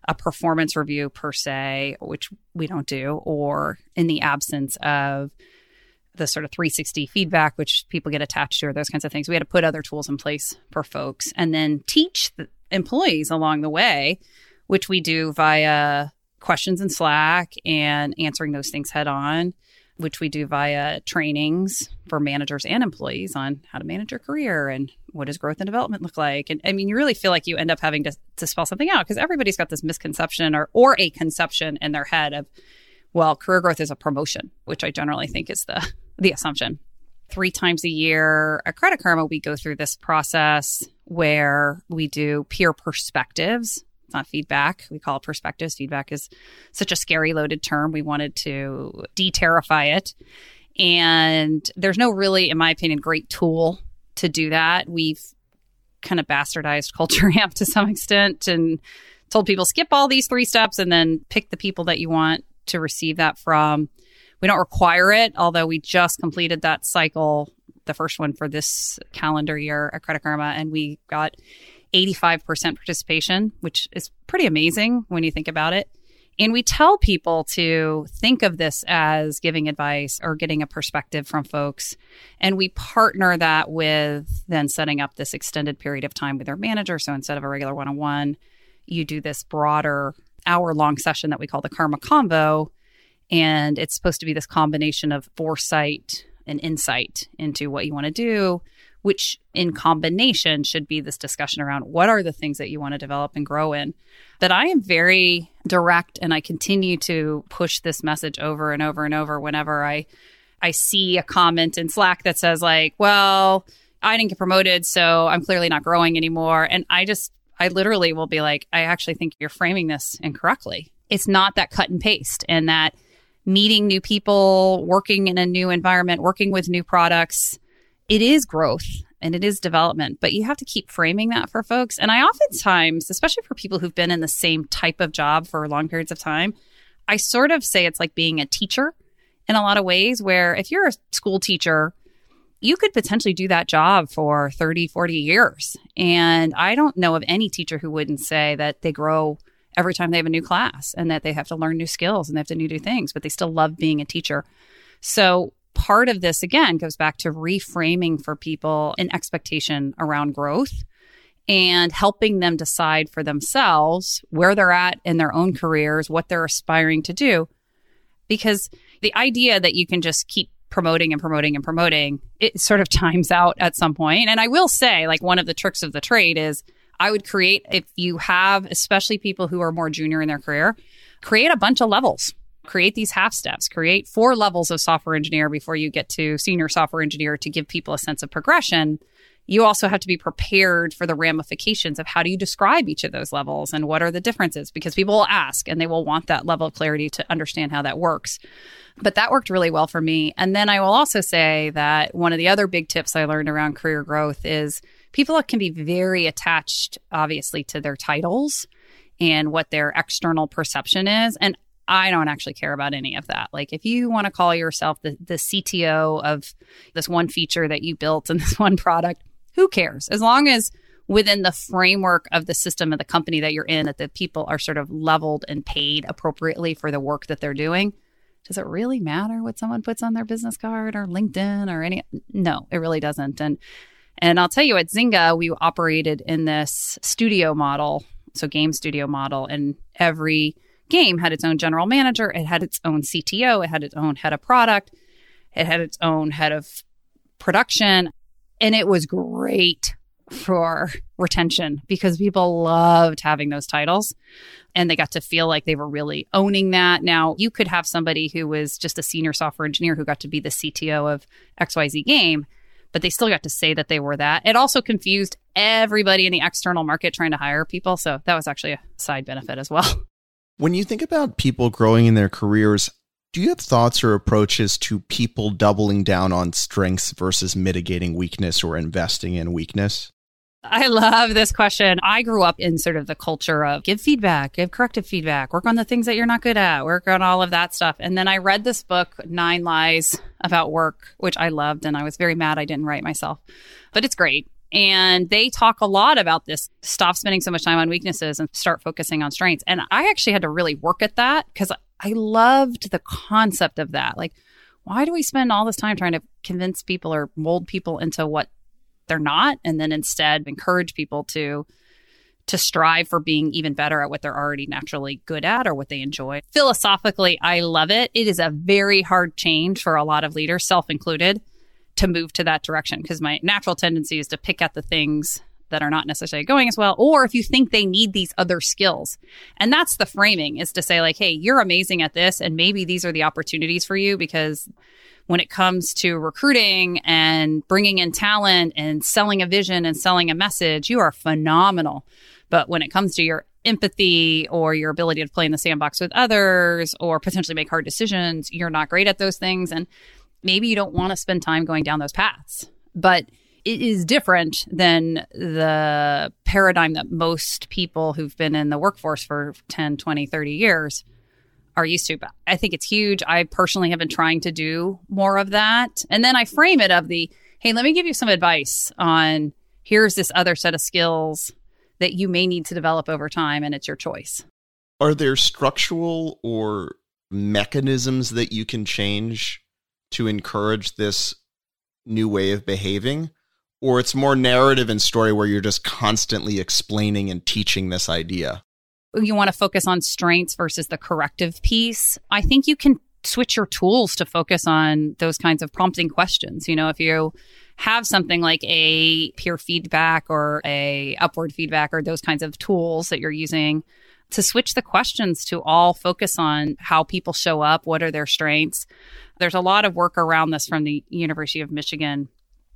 a performance review per se, which we don't do, or in the absence of the sort of 360 feedback, which people get attached to, or those kinds of things. We had to put other tools in place for folks and then teach the employees along the way, which we do via questions in Slack and answering those things head on, which we do via trainings for managers and employees on how to manage your career and what does growth and development look like. And I mean, you really feel like you end up having to, to spell something out because everybody's got this misconception or, or a conception in their head of, well, career growth is a promotion, which I generally think is the the assumption. Three times a year at Credit Karma, we go through this process where we do peer perspectives. Not feedback. We call it perspectives. Feedback is such a scary loaded term. We wanted to de terrify it. And there's no really, in my opinion, great tool to do that. We've kind of bastardized Culture Amp to some extent and told people skip all these three steps and then pick the people that you want to receive that from. We don't require it, although we just completed that cycle, the first one for this calendar year at Credit Karma, and we got 85% participation, which is pretty amazing when you think about it. And we tell people to think of this as giving advice or getting a perspective from folks. And we partner that with then setting up this extended period of time with their manager. So instead of a regular one on one, you do this broader hour long session that we call the Karma Convo, and it's supposed to be this combination of foresight and insight into what you want to do, which in combination should be this discussion around what are the things that you want to develop and grow in. That I am very direct and I continue to push this message over and over and over whenever I I see a comment in Slack that says like, well, I didn't get promoted, so I'm clearly not growing anymore. And I just I literally will be like, I actually think you're framing this incorrectly. It's not that cut and paste and that meeting new people, working in a new environment, working with new products. It is growth and it is development, but you have to keep framing that for folks. And I oftentimes, especially for people who've been in the same type of job for long periods of time, I sort of say it's like being a teacher in a lot of ways, where if you're a school teacher, you could potentially do that job for 30, 40 years. And I don't know of any teacher who wouldn't say that they grow every time they have a new class and that they have to learn new skills and they have to do new things, but they still love being a teacher. So part of this again goes back to reframing for people an expectation around growth and helping them decide for themselves where they're at in their own careers, what they're aspiring to do. Because the idea that you can just keep promoting and promoting and promoting, it sort of times out at some point. And I will say, like, one of the tricks of the trade is I would create, if you have, especially people who are more junior in their career, create a bunch of levels. Create these half steps, create four levels of software engineer before you get to senior software engineer to give people a sense of progression. You also have to be prepared for the ramifications of how do you describe each of those levels and what are the differences because people will ask and they will want that level of clarity to understand how that works. But that worked really well for me. And then I will also say that one of the other big tips I learned around career growth is people can be very attached, obviously, to their titles and what their external perception is. And I don't actually care about any of that. Like, if you want to call yourself the, the CTO of this one feature that you built in this one product, who cares? As long as within the framework of the system of the company that you're in, that the people are sort of leveled and paid appropriately for the work that they're doing. Does it really matter what someone puts on their business card or LinkedIn or any? No, it really doesn't. And And I'll tell you at Zynga, we operated in this studio model, so game studio model, and every game had its own general manager, it had its own CTO, it had its own head of product, it had its own head of production. And it was great for retention because people loved having those titles and they got to feel like they were really owning that. Now, you could have somebody who was just a senior software engineer who got to be the CTO of XYZ game, but they still got to say that they were that. It also confused everybody in the external market trying to hire people. So that was actually a side benefit as well. When you think about people growing in their careers, do you have thoughts or approaches to people doubling down on strengths versus mitigating weakness or investing in weakness? I love this question. I grew up in sort of the culture of give feedback, give corrective feedback, work on the things that you're not good at, work on all of that stuff. And then I read this book, Nine Lies About Work, which I loved. And I was very mad I didn't write myself, but it's great. And they talk a lot about this stop spending so much time on weaknesses and start focusing on strengths. And I actually had to really work at that because I loved the concept of that. Like, why do we spend all this time trying to convince people or mold people into what they're not and then instead encourage people to to strive for being even better at what they're already naturally good at or what they enjoy. Philosophically, I love it. It is a very hard change for a lot of leaders, self included, to move to that direction because my natural tendency is to pick at the things that are not necessarily going as well or if you think they need these other skills. And that's the framing is to say like hey you're amazing at this and maybe these are the opportunities for you because when it comes to recruiting and bringing in talent and selling a vision and selling a message you are phenomenal. But when it comes to your empathy or your ability to play in the sandbox with others or potentially make hard decisions you're not great at those things. And maybe you don't want to spend time going down those paths but it is different than the paradigm that most people who've been in the workforce for 10, 20, 30 years are used to. But I think it's huge. I personally have been trying to do more of that. And then I frame it of the, hey, let me give you some advice on here's this other set of skills that you may need to develop over time, and it's your choice. Are there structural or mechanisms that you can change to encourage this new way of behaving? or it's more narrative and story where you're just constantly explaining and teaching this idea? You want to focus on strengths versus the corrective piece. I think you can switch your tools to focus on those kinds of prompting questions. You know, if you have something like a peer feedback or a upward feedback or those kinds of tools that you're using to switch the questions to all focus on how people show up, what are their strengths. There's a lot of work around this from the University of Michigan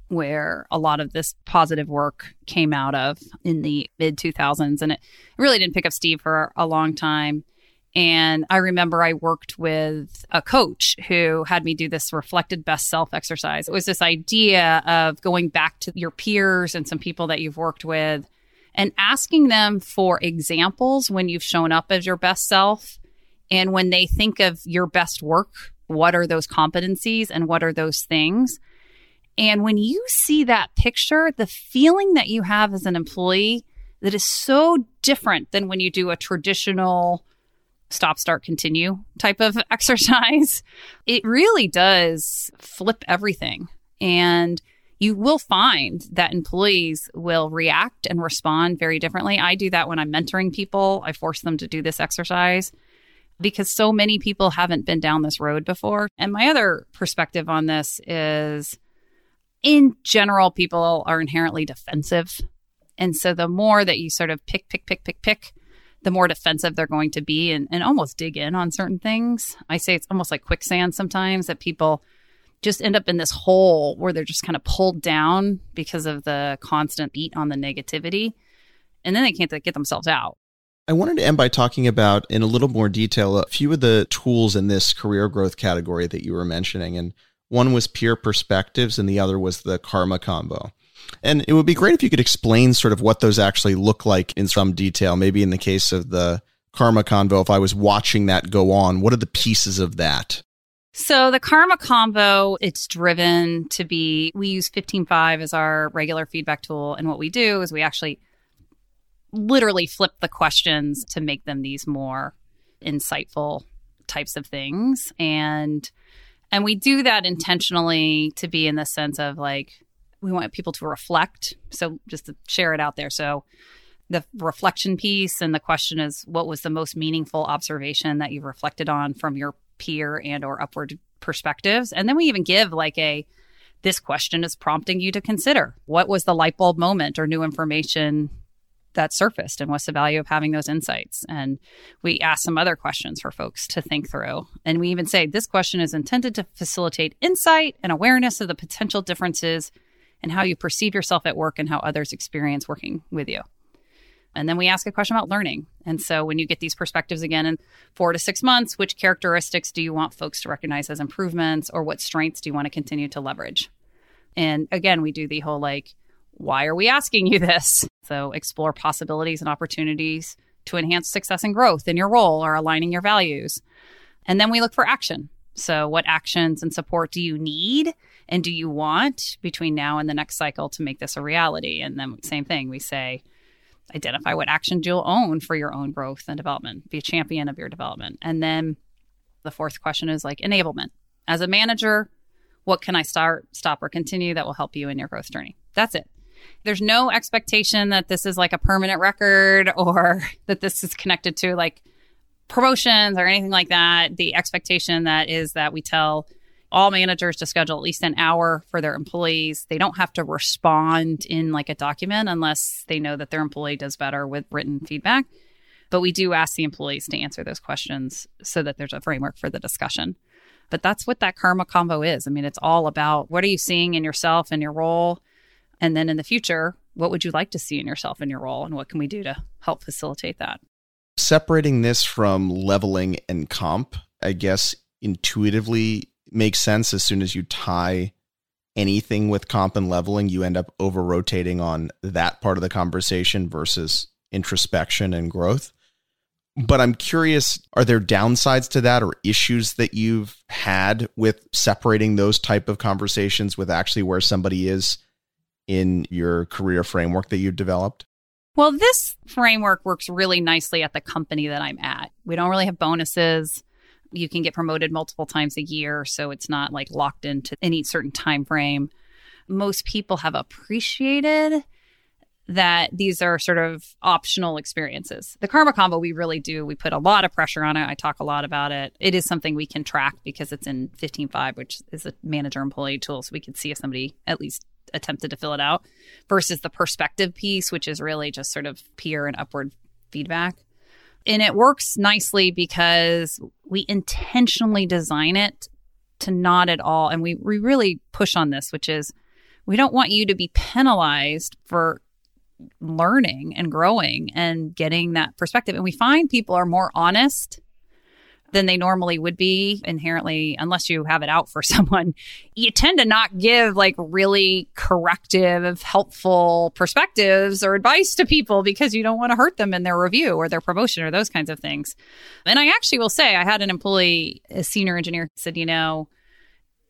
where a lot of this positive work came out of in the mid 2000s. And it really didn't pick up Steve for a long time. And I remember I worked with a coach who had me do this reflected best self exercise. It was this idea of going back to your peers and some people that you've worked with and asking them for examples when you've shown up as your best self. And when they think of your best work, what are those competencies and what are those things? And when you see that picture, the feeling that you have as an employee that is so different than when you do a traditional stop, start, continue type of exercise, it really does flip everything. And you will find that employees will react and respond very differently. I do that when I'm mentoring people. I force them to do this exercise because so many people haven't been down this road before. And my other perspective on this is in general, people are inherently defensive. And so the more that you sort of pick, pick, pick, pick, pick, the more defensive they're going to be and, and almost dig in on certain things. I say it's almost like quicksand sometimes that people just end up in this hole where they're just kind of pulled down because of the constant beat on the negativity. And then they can't get themselves out. I wanted to end by talking about, in a little more detail, a few of the tools in this career growth category that you were mentioning. And one was peer perspectives, and the other was the karma convo. And it would be great if you could explain sort of what those actually look like in some detail. Maybe in the case of the karma convo, if I was watching that go on, what are the pieces of that? So the karma convo, it's driven to be, we use 15Five as our regular feedback tool. And what we do is we actually literally flip the questions to make them these more insightful types of things. And and we do that intentionally to be in the sense of like, We want people to reflect. So just to share it out there. So the reflection piece and the question is what was the most meaningful observation that you've reflected on from your peer and or upward perspectives. And then we even give like a this question is prompting you to consider what was the light bulb moment or new information that surfaced and what's the value of having those insights? And we ask some other questions for folks to think through. And we even say this question is intended to facilitate insight and awareness of the potential differences in how you perceive yourself at work and how others experience working with you and then we ask a question about learning. And so when you get these perspectives again in four to six months, which characteristics do you want folks to recognize as improvements or what strengths do you want to continue to leverage? And again, we do the whole like, why are we asking you this? So explore possibilities and opportunities to enhance success and growth in your role or aligning your values. And then we look for action. So, what actions and support do you need and do you want between now and the next cycle to make this a reality? And then, same thing, we say, identify what actions you'll own for your own growth and development. Be a champion of your development. And then the fourth question is like enablement. As a manager, what can I start, stop, or continue that will help you in your growth journey? That's it. There's no expectation that this is like a permanent record or that this is connected to like promotions or anything like that. The expectation that is that we tell all managers to schedule at least an hour for their employees. They don't have to respond in like a document unless they know that their employee does better with written feedback. But we do ask the employees to answer those questions so that there's a framework for the discussion. But that's what that karma convo is. I mean, it's all about what are you seeing in yourself and your role? And then in the future, what would you like to see in yourself and your role? And what can we do to help facilitate that? Separating this from leveling and comp, I guess intuitively makes sense as soon as you tie anything with comp and leveling, you end up over rotating on that part of the conversation versus introspection and growth. But I'm curious, are there downsides to that or issues that you've had with separating those type of conversations with actually where somebody is in your career framework that you've developed? Well, this framework works really nicely at the company that I'm at. We don't really have bonuses you can get promoted multiple times a year so it's not like locked into any certain time frame most people have appreciated that these are sort of optional experiences. The Karma convo, we really do. We put a lot of pressure on it. I talk a lot about it. It is something we can track because it's in 15Five, which is a manager employee tool. So we can see if somebody at least attempted to fill it out versus the perspective piece, which is really just sort of peer and upward feedback. And it works nicely because we intentionally design it to not at all. And we, we really push on this, which is we don't want you to be penalized for learning and growing and getting that perspective. And we find people are more honest than they normally would be inherently, unless you have it out for someone. You tend to not give like really corrective, helpful perspectives or advice to people because you don't want to hurt them in their review or their promotion or those kinds of things. And I actually will say, I had an employee, a senior engineer, said, you know,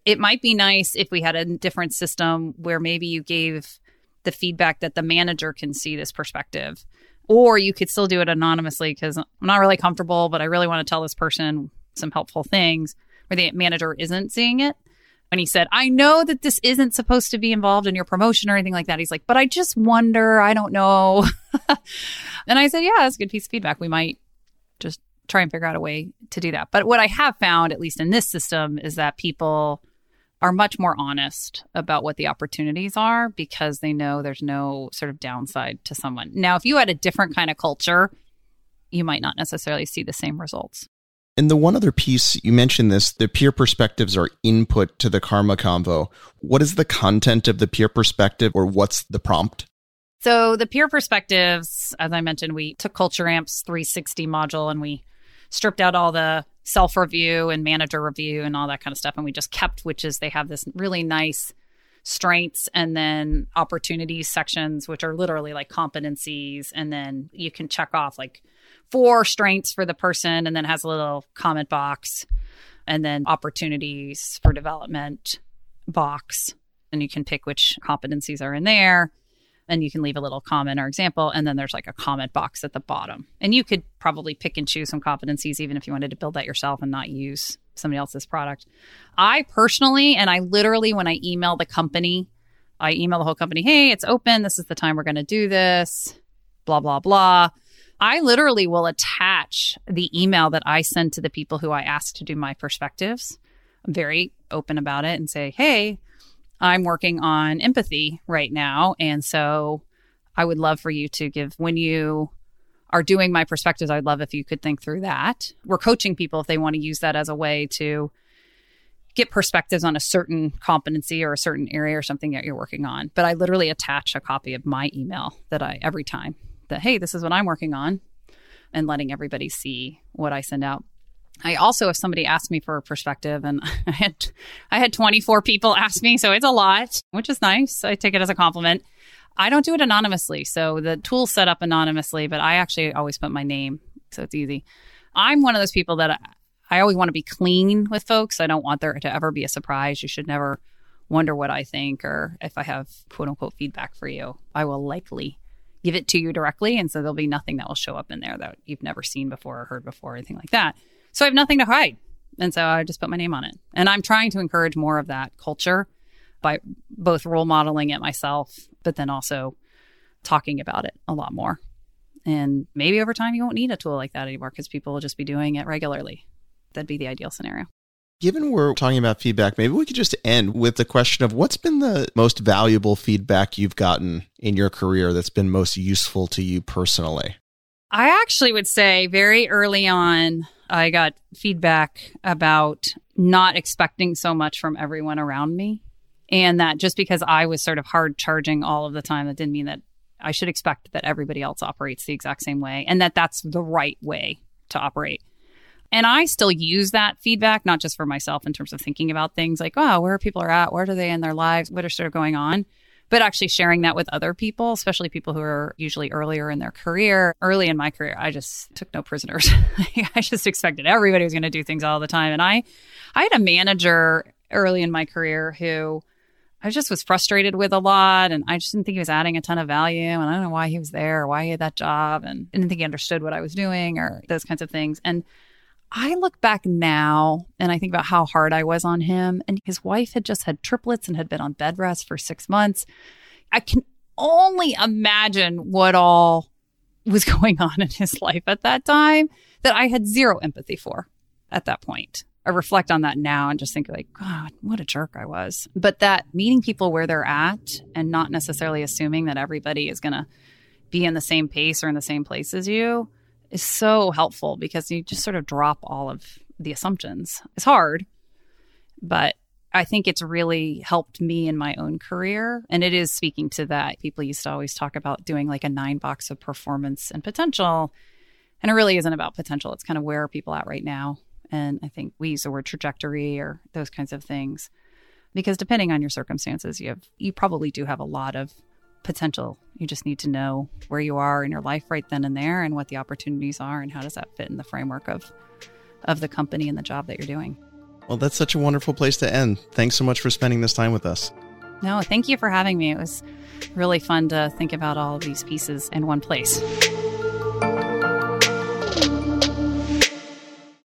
it might be nice if we had a different system where maybe you gave the feedback that the manager can see this perspective or you could still do it anonymously because I'm not really comfortable, but I really want to tell this person some helpful things where the manager isn't seeing it. And he said, I know that this isn't supposed to be involved in your promotion or anything like that. He's like, but I just wonder, I don't know. and I said, yeah, that's a good piece of feedback. We might just try and figure out a way to do that. But what I have found, at least in this system, is that people are much more honest about what the opportunities are because they know there's no sort of downside to someone. Now, if you had a different kind of culture, you might not necessarily see the same results. And the one other piece you mentioned this the peer perspectives are input to the karma convo. What is the content of the peer perspective or what's the prompt? So, the peer perspectives, as I mentioned, we took Culture Amp's 360 module and we stripped out all the self review and manager review and all that kind of stuff. And we just kept, which is they have this really nice strengths and then opportunities sections, which are literally like competencies. And then you can check off like four strengths for the person and then has a little comment box and then opportunities for development box. And you can pick which competencies are in there and you can leave a little comment or example and then there's like a comment box at the bottom and you could probably pick and choose some competencies even if you wanted to build that yourself and not use somebody else's product i personally and i literally when i email the company I email the whole company, hey, it's open. This is the time we're going to do this, blah, blah, blah. I literally will attach the email that I send to the people who I ask to do my perspectives. I'm very open about it and say, hey, I'm working on empathy right now. And so I would love for you to give, when you are doing my perspectives, I'd love if you could think through that. We're coaching people if they want to use that as a way to get perspectives on a certain competency or a certain area or something that you're working on. But I literally attach a copy of my email that I every time that hey, this is what I'm working on and letting everybody see what I send out. I also if somebody asked me for a perspective and I had I had 24 people ask me, so it's a lot, which is nice. I take it as a compliment. I don't do it anonymously. So the tool's set up anonymously, but I actually always put my name so it's easy. I'm one of those people that I always want to be clean with folks. I don't want there to ever be a surprise. You should never wonder what I think or if I have quote unquote feedback for you. I will likely give it to you directly. And so there'll be nothing that will show up in there that you've never seen before or heard before or anything like that. So I have nothing to hide. And so I just put my name on it. And I'm trying to encourage more of that culture by both role modeling it myself, but then also talking about it a lot more. And maybe over time you won't need a tool like that anymore because people will just be doing it regularly. That'd be the ideal scenario. Given we're talking about feedback, maybe we could just end with the question of what's been the most valuable feedback you've gotten in your career that's been most useful to you personally? I actually would say very early on, I got feedback about not expecting so much from everyone around me. And that just because I was sort of hard charging all of the time, that didn't mean that I should expect that everybody else operates the exact same way and that that's the right way to operate. And I still use that feedback, not just for myself in terms of thinking about things like, oh, where people are at, where are they in their lives, what are sort of going on, but actually sharing that with other people, especially people who are usually earlier in their career. Early in my career, I just took no prisoners. I just expected everybody was going to do things all the time. And I, I had a manager early in my career who I just was frustrated with a lot and I just didn't think he was adding a ton of value and I don't know why he was there or why he had that job and I didn't think he understood what I was doing or those kinds of things. And I look back now and I think about how hard I was on him. And his wife had just had triplets and had been on bed rest for six months. I can only imagine what all was going on in his life at that time that I had zero empathy for at that point. I reflect on that now and just think like, God, what a jerk I was. But that meeting people where they're at and not necessarily assuming that everybody is going to be in the same pace or in the same place as you is so helpful because you just sort of drop all of the assumptions. It's hard, but I think it's really helped me in my own career. And it is speaking to that. People used to always talk about doing like a nine box of performance and potential. And it really isn't about potential. It's kind of where are people at right now. And I think we use the word trajectory or those kinds of things. Because depending on your circumstances, you have you probably do have a lot of potential. You just need to know where you are in your life right then and there and what the opportunities are and how does that fit in the framework of of the company and the job that you're doing. Well, that's such a wonderful place to end. Thanks so much for spending this time with us. No, thank you for having me. It was really fun to think about all of these pieces in one place.